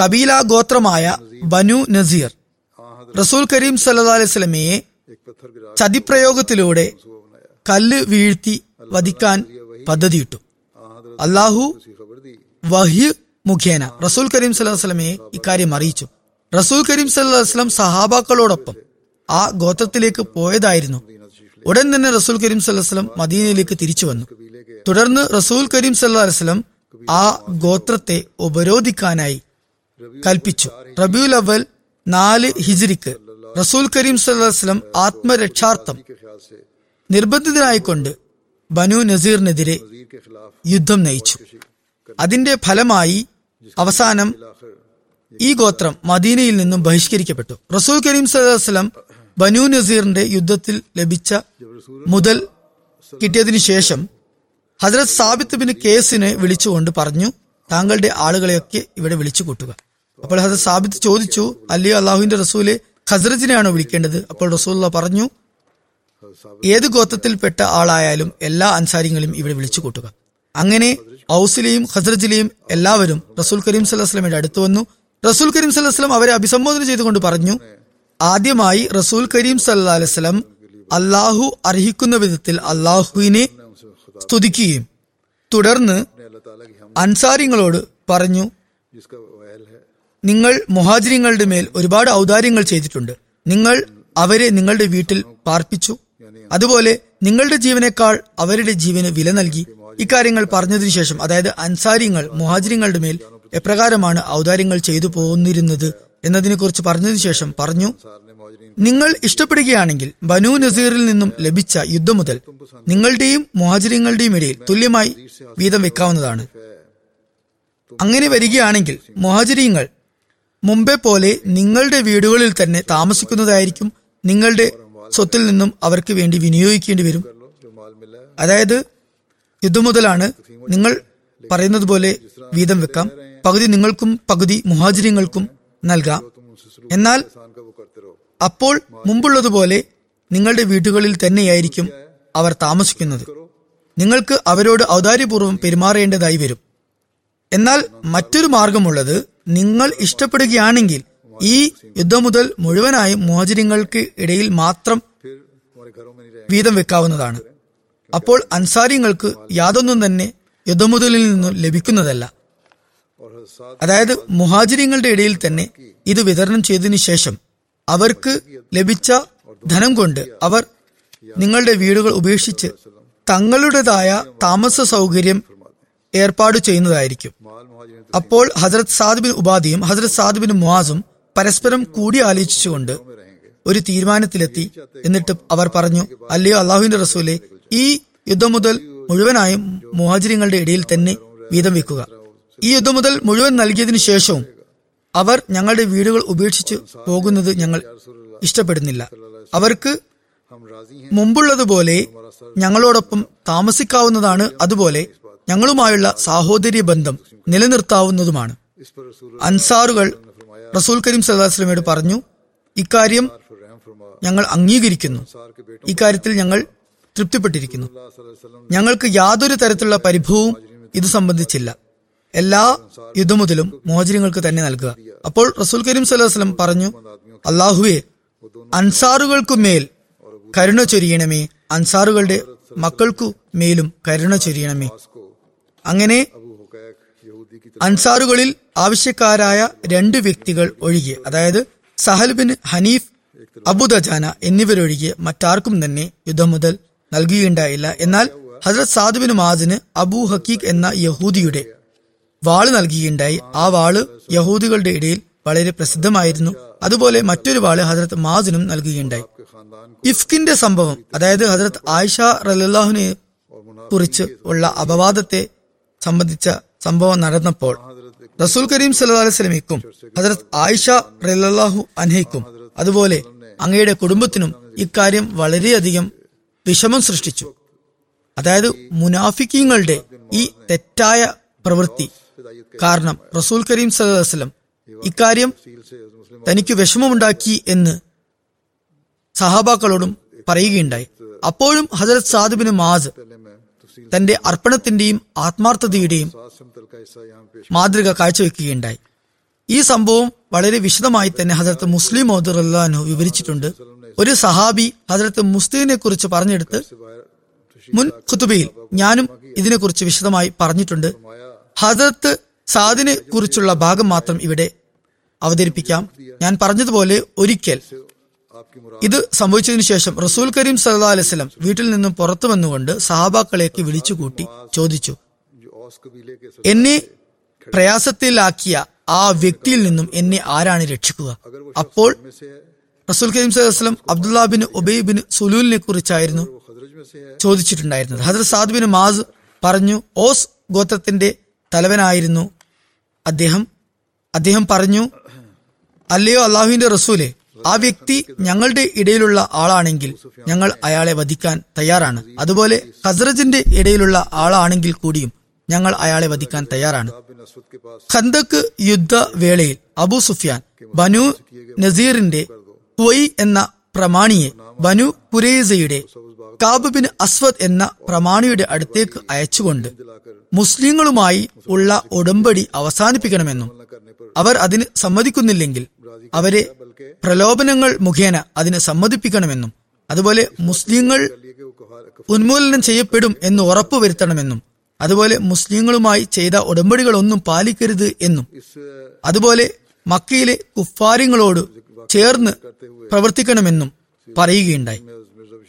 കബീല ഗോത്രമായ ബനു നസീർ റസൂൽ കരീം സല്ലാ അലൈസ്ലമയെ ചതിപ്രയോഗത്തിലൂടെ കല്ല് വീഴ്ത്തി വധിക്കാൻ പദ്ധതിയിട്ടു. അള്ളാഹു വഹ്യ മുഖേന. റസൂൽ കരീം സല്ലാസ്ലമയെ ഇക്കാര്യം അറിയിച്ചു. റസൂൽ കരീം സല്ലാസ്ലം സഹാബാക്കളോടൊപ്പം ആ ഗോത്രത്തിലേക്ക് പോയതായിരുന്നു. ഉടൻ തന്നെ റസൂൽ കരീം സല്ലാസ്ലം മദീനയിലേക്ക് തിരിച്ചു വന്നു. തുടർന്ന് റസൂൽ കരീം സല്ലാസ്ലം ആ ഗോത്രത്തെ ഉപരോധിക്കാനായി കൽപ്പിച്ചു. റബിയുൽ അവൽ നാല് ഹിജിരിക്ക്. റസൂൽ കരീം സല്ലാസ്ലം ആത്മരക്ഷാർത്ഥം നിർബന്ധിതനായിക്കൊണ്ട് ബനു നസീറിനെതിരെ യുദ്ധം നയിച്ചു. അതിന്റെ ഫലമായി അവസാനം ഈ ഗോത്രം മദീനയിൽ നിന്നും ബഹിഷ്കരിക്കപ്പെട്ടു. റസൂൽ കരീം സലം ബനു നസീറിന്റെ യുദ്ധത്തിൽ ലഭിച്ച മുതൽ കിട്ടിയതിനു ശേഷം ഹജ്രത് സാബിത്ത് ബിൻ കേസിനെ വിളിച്ചുകൊണ്ട് പറഞ്ഞു താങ്കളുടെ ആളുകളെയൊക്കെ ഇവിടെ വിളിച്ചു കൂട്ടുക. അപ്പോൾ ഹജ്രത് സാബിത്ത് ചോദിച്ചു അല്ലയോ അള്ളാഹുവിന്റെ റസൂലെ ഹസ്രജിനെയാണോ വിളിക്കേണ്ടത്? അപ്പോൾ റസൂല്ല പറഞ്ഞു ഏത് ഗോത്രത്തിൽപ്പെട്ട ആളായാലും എല്ലാ അൻസാരിങ്ങളും ഇവിടെ വിളിച്ചു കൂട്ടുക. അങ്ങനെ ഔസിലെയും ഹസ്രജിലെയും എല്ലാവരും റസൂൽ കരീം സല്ലാസ്ലമിന്റെ അടുത്ത് വന്നു. റസൂൽ കരീം സല്ലാസ്ലം അവരെ അഭിസംബോധന ചെയ്തുകൊണ്ട് പറഞ്ഞു ആദ്യമായി റസൂൽ കരീം സല്ലാസ്ലം അള്ളാഹു അർഹിക്കുന്ന വിധത്തിൽ അള്ളാഹുവിനെ സ്തുതിക്കുകയും തുടർന്ന് അൻസാരിങ്ങളോട് പറഞ്ഞു നിങ്ങൾ മൊഹാജിനങ്ങളുടെ മേൽ ഒരുപാട് ഔദാര്യങ്ങൾ ചെയ്തിട്ടുണ്ട്. നിങ്ങൾ അവരെ നിങ്ങളുടെ വീട്ടിൽ പാർപ്പിച്ചു. അതുപോലെ നിങ്ങളുടെ ജീവനേക്കാൾ അവരുടെ ജീവന് വില നൽകി ഇക്കാര്യങ്ങൾ പറഞ്ഞതിനു ശേഷം അതായത് അൻസാരിങ്ങൾ മുഹാജിരിങ്ങളുടെ മേൽ എപ്രകാരമാണ് ഔദാര്യങ്ങൾ ചെയ്തു പോന്നിരുന്നത് എന്നതിനെക്കുറിച്ച് പറഞ്ഞതിനു ശേഷം പറഞ്ഞു നിങ്ങൾ ഇഷ്ടപ്പെടുകയാണെങ്കിൽ ബനു നസീറിൽ നിന്നും ലഭിച്ച യുദ്ധം മുതൽ നിങ്ങളുടെയും മുഹാജിരങ്ങളുടെയും ഇടയിൽ തുല്യമായി വീതം വെക്കാവുന്നതാണ്. അങ്ങനെ വരികയാണെങ്കിൽ മുഹാജിരിങ്ങൾ മുമ്പേ പോലെ നിങ്ങളുടെ വീടുകളിൽ തന്നെ താമസിക്കുന്നതായിരിക്കും നിങ്ങളുടെ സ്വത്തിൽ നിന്നും അവർക്ക് വേണ്ടി വിനിയോഗിക്കേണ്ടി വരും. അതായത് ഇതുമുതലാണ് നിങ്ങൾ പറയുന്നത് പോലെ വീതം വെക്കാം. പകുതി നിങ്ങൾക്കും പകുതി മുഹാജിര്യങ്ങൾക്കും നൽകാം. എന്നാൽ അപ്പോൾ മുമ്പുള്ളതുപോലെ നിങ്ങളുടെ വീടുകളിൽ തന്നെയായിരിക്കും അവർ താമസിക്കുന്നത്. നിങ്ങൾക്ക് അവരോട് ഔദാര്യപൂർവം പെരുമാറേണ്ടതായി വരും. എന്നാൽ മറ്റൊരു മാർഗമുള്ളത് നിങ്ങൾ ഇഷ്ടപ്പെടുകയാണെങ്കിൽ ഈ യുദ്ധം മുതൽ മുഴുവനായും മോചനങ്ങൾക്ക് ഇടയിൽ മാത്രം വീതം വെക്കാവുന്നതാണ്. അപ്പോൾ അൻസാരിങ്ങൾക്ക് യാതൊന്നും തന്നെ യുദ്ധമുതലിൽ നിന്നും ലഭിക്കുന്നതല്ല. അതായത് മുഹാജിരിങ്ങളുടെ ഇടയിൽ തന്നെ ഇത് വിതരണം ചെയ്തതിനു ശേഷം അവർക്ക് ലഭിച്ച ധനം കൊണ്ട് അവർ നിങ്ങളുടെ വീടുകൾ ഉപേക്ഷിച്ച് തങ്ങളുടേതായ താമസ സൗകര്യം ഏർപ്പാട് ചെയ്യുന്നതായിരിക്കും. അപ്പോൾ ഹസരത് സാദിബിൻ ഉപാധിയും ഹസരത് സാദിബിൻ മുഹാസും പരസ്പരം കൂടി ആലോചിച്ചുകൊണ്ട് ഒരു തീരുമാനത്തിലെത്തി. എന്നിട്ട് അവർ പറഞ്ഞു അല്ലയോ അള്ളാഹുവിന്റെ റസൂലെ ഈ യുദ്ധം മുതൽ മുഴുവനായും മുഹാജിരങ്ങളുടെ ഇടയിൽ തന്നെ വീതം വെക്കുക. ഈ യുദ്ധം മുതൽ മുഴുവൻ നൽകിയതിനു ശേഷവും അവർ ഞങ്ങളുടെ വീടുകൾ ഉപേക്ഷിച്ച് പോകുന്നത് ഞങ്ങൾ ഇഷ്ടപ്പെടുന്നില്ല. അവർക്ക് മുമ്പുള്ളതുപോലെ ഞങ്ങളോടൊപ്പം താമസിക്കാവുന്നതാണ്. അതുപോലെ ഞങ്ങളുമായുള്ള സാഹോദര്യ ബന്ധം നിലനിർത്താവുന്നതുമാണ്. അൻസാറുകൾ റസൂൽ കരീം സല്ലാസ്ലമയോട് പറഞ്ഞു ഇക്കാര്യം ഞങ്ങൾ അംഗീകരിക്കുന്നു. ഇക്കാര്യത്തിൽ ഞങ്ങൾ തൃപ്തിപ്പെട്ടിരിക്കുന്നു. ഞങ്ങൾക്ക് യാതൊരു തരത്തിലുള്ള പരിഭവവും ഇത് സംബന്ധിച്ചില്ല. എല്ലാ യുദ്ധമുതലും മോചനങ്ങൾക്ക് തന്നെ നൽകുക. അപ്പോൾ റസൂൽ കരീം സല്ലാസ്ലം പറഞ്ഞു അള്ളാഹുവെ അൻസാറുകൾക്കു മേൽ കരുണ ചൊരിയണമേ. അൻസാറുകളുടെ മക്കൾക്കു മേലും കരുണ ചൊരിയണമേ. അങ്ങനെ അൻസാറുകളിൽ ആവശ്യക്കാരായ രണ്ട് വ്യക്തികൾ ഒഴികെ അതായത് Sahl bin Hunaif Abu Dujana എന്നിവരൊഴികെ മറ്റാർക്കും തന്നെ യുദ്ധം മുതൽ നൽകുകയുണ്ടായില്ല. എന്നാൽ ഹസരത് സാദുബിന് മാസിന് അബു ഹക്കീഖ് എന്ന യഹൂദിയുടെ വാൾ നൽകുകയുണ്ടായി. ആ വാൾ യഹൂദികളുടെ ഇടയിൽ വളരെ പ്രസിദ്ധമായിരുന്നു. അതുപോലെ മറ്റൊരു വാൾ ഹസരത്ത് മാസിനും നൽകുകയുണ്ടായി. ഇഫ്കിന്റെ സംഭവം അതായത് ഹസരത്ത് ആയിഷ റലാഹുനെ കുറിച്ച് ഉള്ള അപവാദത്തെ സംബന്ധിച്ച സംഭവം നടന്നപ്പോൾ റസൂൽ കരീം സല്ലാ അലൈസ്ലമിക്കും ഹജറത് ആയിഷ റലാഹു അൻഹയ്ക്കും അതുപോലെ അങ്ങയുടെ കുടുംബത്തിനും ഇക്കാര്യം വളരെയധികം വിഷമം സൃഷ്ടിച്ചു. അതായത് മുനാഫിക്കങ്ങളുടെ ഈ തെറ്റായ പ്രവൃത്തി കാരണം റസൂൽ കരീം സല്ലാസ്ലം ഇക്കാര്യം തനിക്ക് വിഷമമുണ്ടാക്കി എന്ന് സഹാബാക്കളോടും പറയുകയുണ്ടായി. അപ്പോഴും ഹജരത് സാദുബിന് മാസ് തന്റെ അർപ്പണത്തിന്റെയും ആത്മാർത്ഥതയുടെയും മാതൃക കാഴ്ചവെക്കുകയുണ്ടായി. ഈ സംഭവം വളരെ വിശദമായി തന്നെ ഹസരത്ത് മുസ്ലിം മോദുറല്ലാനു വിവരിച്ചിട്ടുണ്ട്. ഒരു സഹാബി ഹസരത്ത് മുസ്ലിമിനെ കുറിച്ച് പറഞ്ഞെടുത്ത് മുൻ ഖുതുബയിൽ ഞാനും ഇതിനെക്കുറിച്ച് വിശദമായി പറഞ്ഞിട്ടുണ്ട്. ഹസരത്ത് സാദിനെ കുറിച്ചുള്ള ഭാഗം മാത്രം ഇവിടെ അവതരിപ്പിക്കാം. ഞാൻ പറഞ്ഞതുപോലെ ഒരിക്കൽ ഇത് സംഭവിച്ചതിനു ശേഷം റസൂൽ കരീം സല്ലാ അലൈസ്ലം വീട്ടിൽ നിന്നും പുറത്തു വന്നുകൊണ്ട് സഹാബാക്കളേക്ക് വിളിച്ചുകൂട്ടി ചോദിച്ചു എന്നെ പ്രയാസത്തിലാക്കിയ ആ വ്യക്തിയിൽ നിന്നും എന്നെ ആരാണ് രക്ഷിക്കുക? അപ്പോൾ റസൂൽ കരീം സലം അബ്ദുല്ലാ ബിൻ ഉബൈ ബിൻ സുലൂലിനെ കുറിച്ചായിരുന്നു ചോദിച്ചിട്ടുണ്ടായിരുന്നത്. ഹസരത് സാദ് ബിൻ മാസ് പറഞ്ഞു ഓസ് ഗോത്രത്തിന്റെ തലവനായിരുന്നു. അദ്ദേഹം അദ്ദേഹം പറഞ്ഞു അല്ലയോ അള്ളാഹുവിന്റെ റസൂലെ ആ വ്യക്തി ഞങ്ങളുടെ ഇടയിലുള്ള ആളാണെങ്കിൽ ഞങ്ങൾ അയാളെ വധിക്കാൻ തയ്യാറാണ്. അതുപോലെ ഖസ്രജിന്റെ ഇടയിലുള്ള ആളാണെങ്കിൽ കൂടിയും ഞങ്ങൾ അയാളെ വധിക്കാൻ തയ്യാറാണ്. ഖന്തക് യുദ്ധ വേളയിൽ അബു സുഫിയാൻ ബനു നസീറിന്റെ ക്വയ് എന്ന പ്രമാണിയെ ബനു കുരേസയുടെ കാബുബിൻ അസ്വദ് എന്ന പ്രമാണിയുടെ അടുത്തേക്ക് അയച്ചുകൊണ്ട് മുസ്ലിങ്ങളുമായി ഉള്ള ഉടമ്പടി അവസാനിപ്പിക്കണമെന്നും അവർ അതിന് സമ്മതിക്കുന്നില്ലെങ്കിൽ അവരെ പ്രലോഭനങ്ങൾ മുഖേന അതിനെ സമ്മതിപ്പിക്കണമെന്നും അതുപോലെ മുസ്ലിങ്ങൾ ഉന്മൂലനം ചെയ്യപ്പെടും എന്ന് ഉറപ്പുവരുത്തണമെന്നും അതുപോലെ മുസ്ലിങ്ങളുമായി ചെയ്ത ഉടമ്പടികളൊന്നും പാലിക്കരുത് എന്നും അതുപോലെ മക്കയിലെ കുഫാരിങ്ങളോട് ചേർന്ന് പ്രവർത്തിക്കണമെന്നും പറയുകയുണ്ടായി.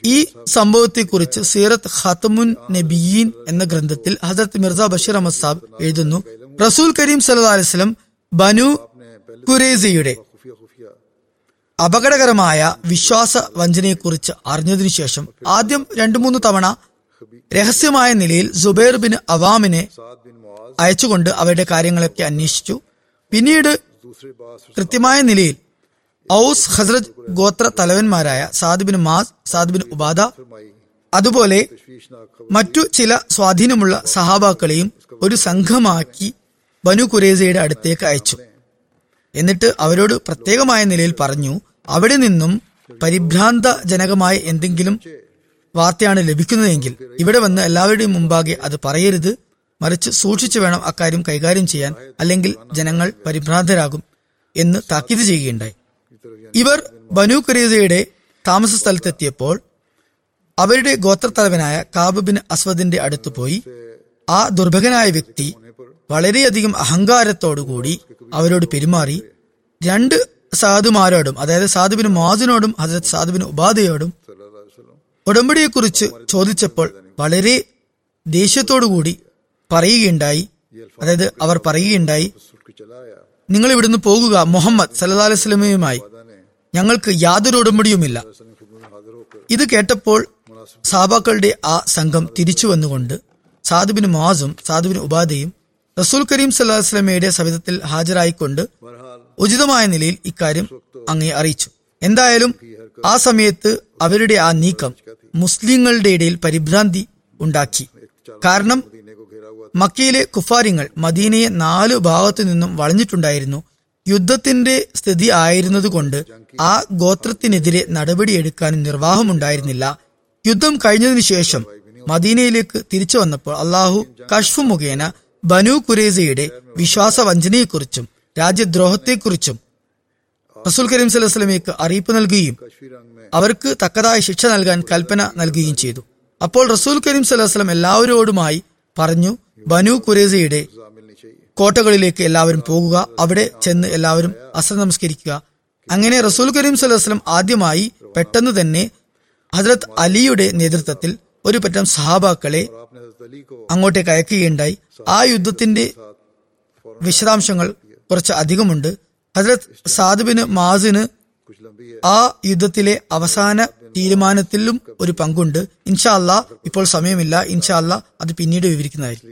ഈ സംഭവത്തെക്കുറിച്ച് സീറത്ത് ഹത്തമുൻ നബിയീൻ എന്ന ഗ്രന്ഥത്തിൽ ഹസരത് മിർസ ബഷീർ അഹമ്മദ് സാബ് എഴുതുന്നു. റസൂൽ കരീം സല്ലാ അലിസ്ലം ബനു ഖുറേസിയുടെ അപകടകരമായ വിശ്വാസ വഞ്ചനയെക്കുറിച്ച് അറിഞ്ഞതിനു ശേഷം ആദ്യം രണ്ടു മൂന്ന് തവണ രഹസ്യമായ നിലയിൽ സുബൈർ ബിൻ അവാമിനെ അയച്ചുകൊണ്ട് അവരുടെ കാര്യങ്ങളൊക്കെ അന്വേഷിച്ചു. പിന്നീട് കൃത്യമായ നിലയിൽ ഔസ് ഹസ്രജ് ഗോത്ര തലവന്മാരായ സാദിബിൻ മാസ് സാദിബിൻ ഉബാദ അതുപോലെ മറ്റു ചില സ്വാധീനമുള്ള സഹാബാക്കളെയും ഒരു സംഘമാക്കി ബനു കുരേസയുടെ അടുത്തേക്ക് അയച്ചു. എന്നിട്ട് അവരോട് പ്രത്യേകമായ നിലയിൽ പറഞ്ഞു അവിടെ നിന്നും പരിഭ്രാന്തജനകമായ എന്തെങ്കിലും വാർത്തയാണ് ലഭിക്കുന്നതെങ്കിൽ ഇവിടെ വന്ന് എല്ലാവരുടെയും മുമ്പാകെ അത് പറയരുത്. മറിച്ച് സൂക്ഷിച്ചു വേണം അക്കാര്യം കൈകാര്യം ചെയ്യാൻ അല്ലെങ്കിൽ ജനങ്ങൾ പരിഭ്രാന്തരാകും എന്ന് താക്കീത് ചെയ്യുകയുണ്ടായി. ഇവർ ബനു ഖരീസയുടെ താമസ സ്ഥലത്തെത്തിയപ്പോൾ അവരുടെ ഗോത്രത്തലവനായ കാബുബിൻ അസ്വദിന്റെ അടുത്ത് പോയി. ആ ദുർഭകനായ വ്യക്തി വളരെയധികം അഹങ്കാരത്തോടുകൂടി അവരോട് പെരുമാറി രണ്ട് സാധുമാരോടും അതായത് സാധുബിന് മാസിനോടും ഹസരത് സാധുബിന് ഉപാധയോടും ഉടമ്പടിയെക്കുറിച്ച് ചോദിച്ചപ്പോൾ വളരെ ദേഷ്യത്തോടുകൂടി പറയുകയുണ്ടായി. അതായത് അവർ പറയുകയുണ്ടായി നിങ്ങൾ ഇവിടുന്ന് പോകുക മുഹമ്മദ് സല്ലാ അലൈസ്ലമയുമായി ഞങ്ങൾക്ക് യാതൊരു ഉടമ്പടിയുമില്ല. ഇത് കേട്ടപ്പോൾ സാബാക്കളുടെ ആ സംഘം തിരിച്ചു വന്നുകൊണ്ട് സാധുബിന് മാസും സാധുബിന് ഉപാധിയും റസൂൽ കരീം സല്ലാസ്ലമയുടെ സവിധത്തിൽ ഹാജരായിക്കൊണ്ട് ഉചിതമായ നിലയിൽ ഇക്കാര്യം അങ്ങേ അറിയിച്ചു. എന്തായാലും ആ സമയത്ത് അവരുടെ ആ നീക്കം മുസ്ലിങ്ങളുടെ ഇടയിൽ പരിഭ്രാന്തി ഉണ്ടാക്കി. കാരണം മക്കയിലെ കുഫാരിങ്ങൾ മദീനയെ നാലു ഭാഗത്തു നിന്നും വളഞ്ഞിട്ടുണ്ടായിരുന്നു. യുദ്ധത്തിന്റെ സ്ഥിതി ആയിരുന്നതുകൊണ്ട് ആ ഗോത്രത്തിനെതിരെ നടപടിയെടുക്കാൻ നിർവാഹമുണ്ടായിരുന്നില്ല. യുദ്ധം കഴിഞ്ഞതിനു ശേഷം മദീനയിലേക്ക് തിരിച്ചു വന്നപ്പോൾ അള്ളാഹു കഷ്ഫു മുഖേന ബനു കുരേസയുടെ വിശ്വാസവഞ്ചനയെക്കുറിച്ചും രാജ്യദ്രോഹത്തെക്കുറിച്ചും റസൂൽ കരീം സലഹ്സ്ലമേക്ക് അറിയിപ്പ് നൽകുകയും അവർക്ക് തക്കതായ ശിക്ഷ നൽകാൻ കൽപ്പന നൽകുകയും ചെയ്തു. അപ്പോൾ റസൂൽ കരീം സലഹ്സ്ലം എല്ലാവരോടുമായി പറഞ്ഞു ബനു കുരേസയുടെ കോട്ടകളിലേക്ക് എല്ലാവരും പോകുക അവിടെ ചെന്ന് എല്ലാവരും അസ്ത്ര നമസ്കരിക്കുക അങ്ങനെ റസൂൽ കരീം സലഹ്സ്ലം ആദ്യമായി പെട്ടെന്ന് തന്നെ ഹജ്രത് അലിയുടെ നേതൃത്വത്തിൽ ഒരു പറ്റം സഹാബാക്കളെ അങ്ങോട്ടേക്ക് അയക്കുകയുണ്ടായി. ആ യുദ്ധത്തിന്റെ വിശദാംശങ്ങൾ കുറച്ച് അധികമുണ്ട്. ഹജ്രത് സാദുബിന് മാസിന് ആ യുദ്ധത്തിലെ അവസാന തീരുമാനത്തിലും ഒരു പങ്കുണ്ട്. ഇൻഷാ അല്ല ഇപ്പോൾ സമയമില്ല. ഇൻഷാ അല്ല അത് പിന്നീട് വിവരിക്കുന്നതായിരിക്കും.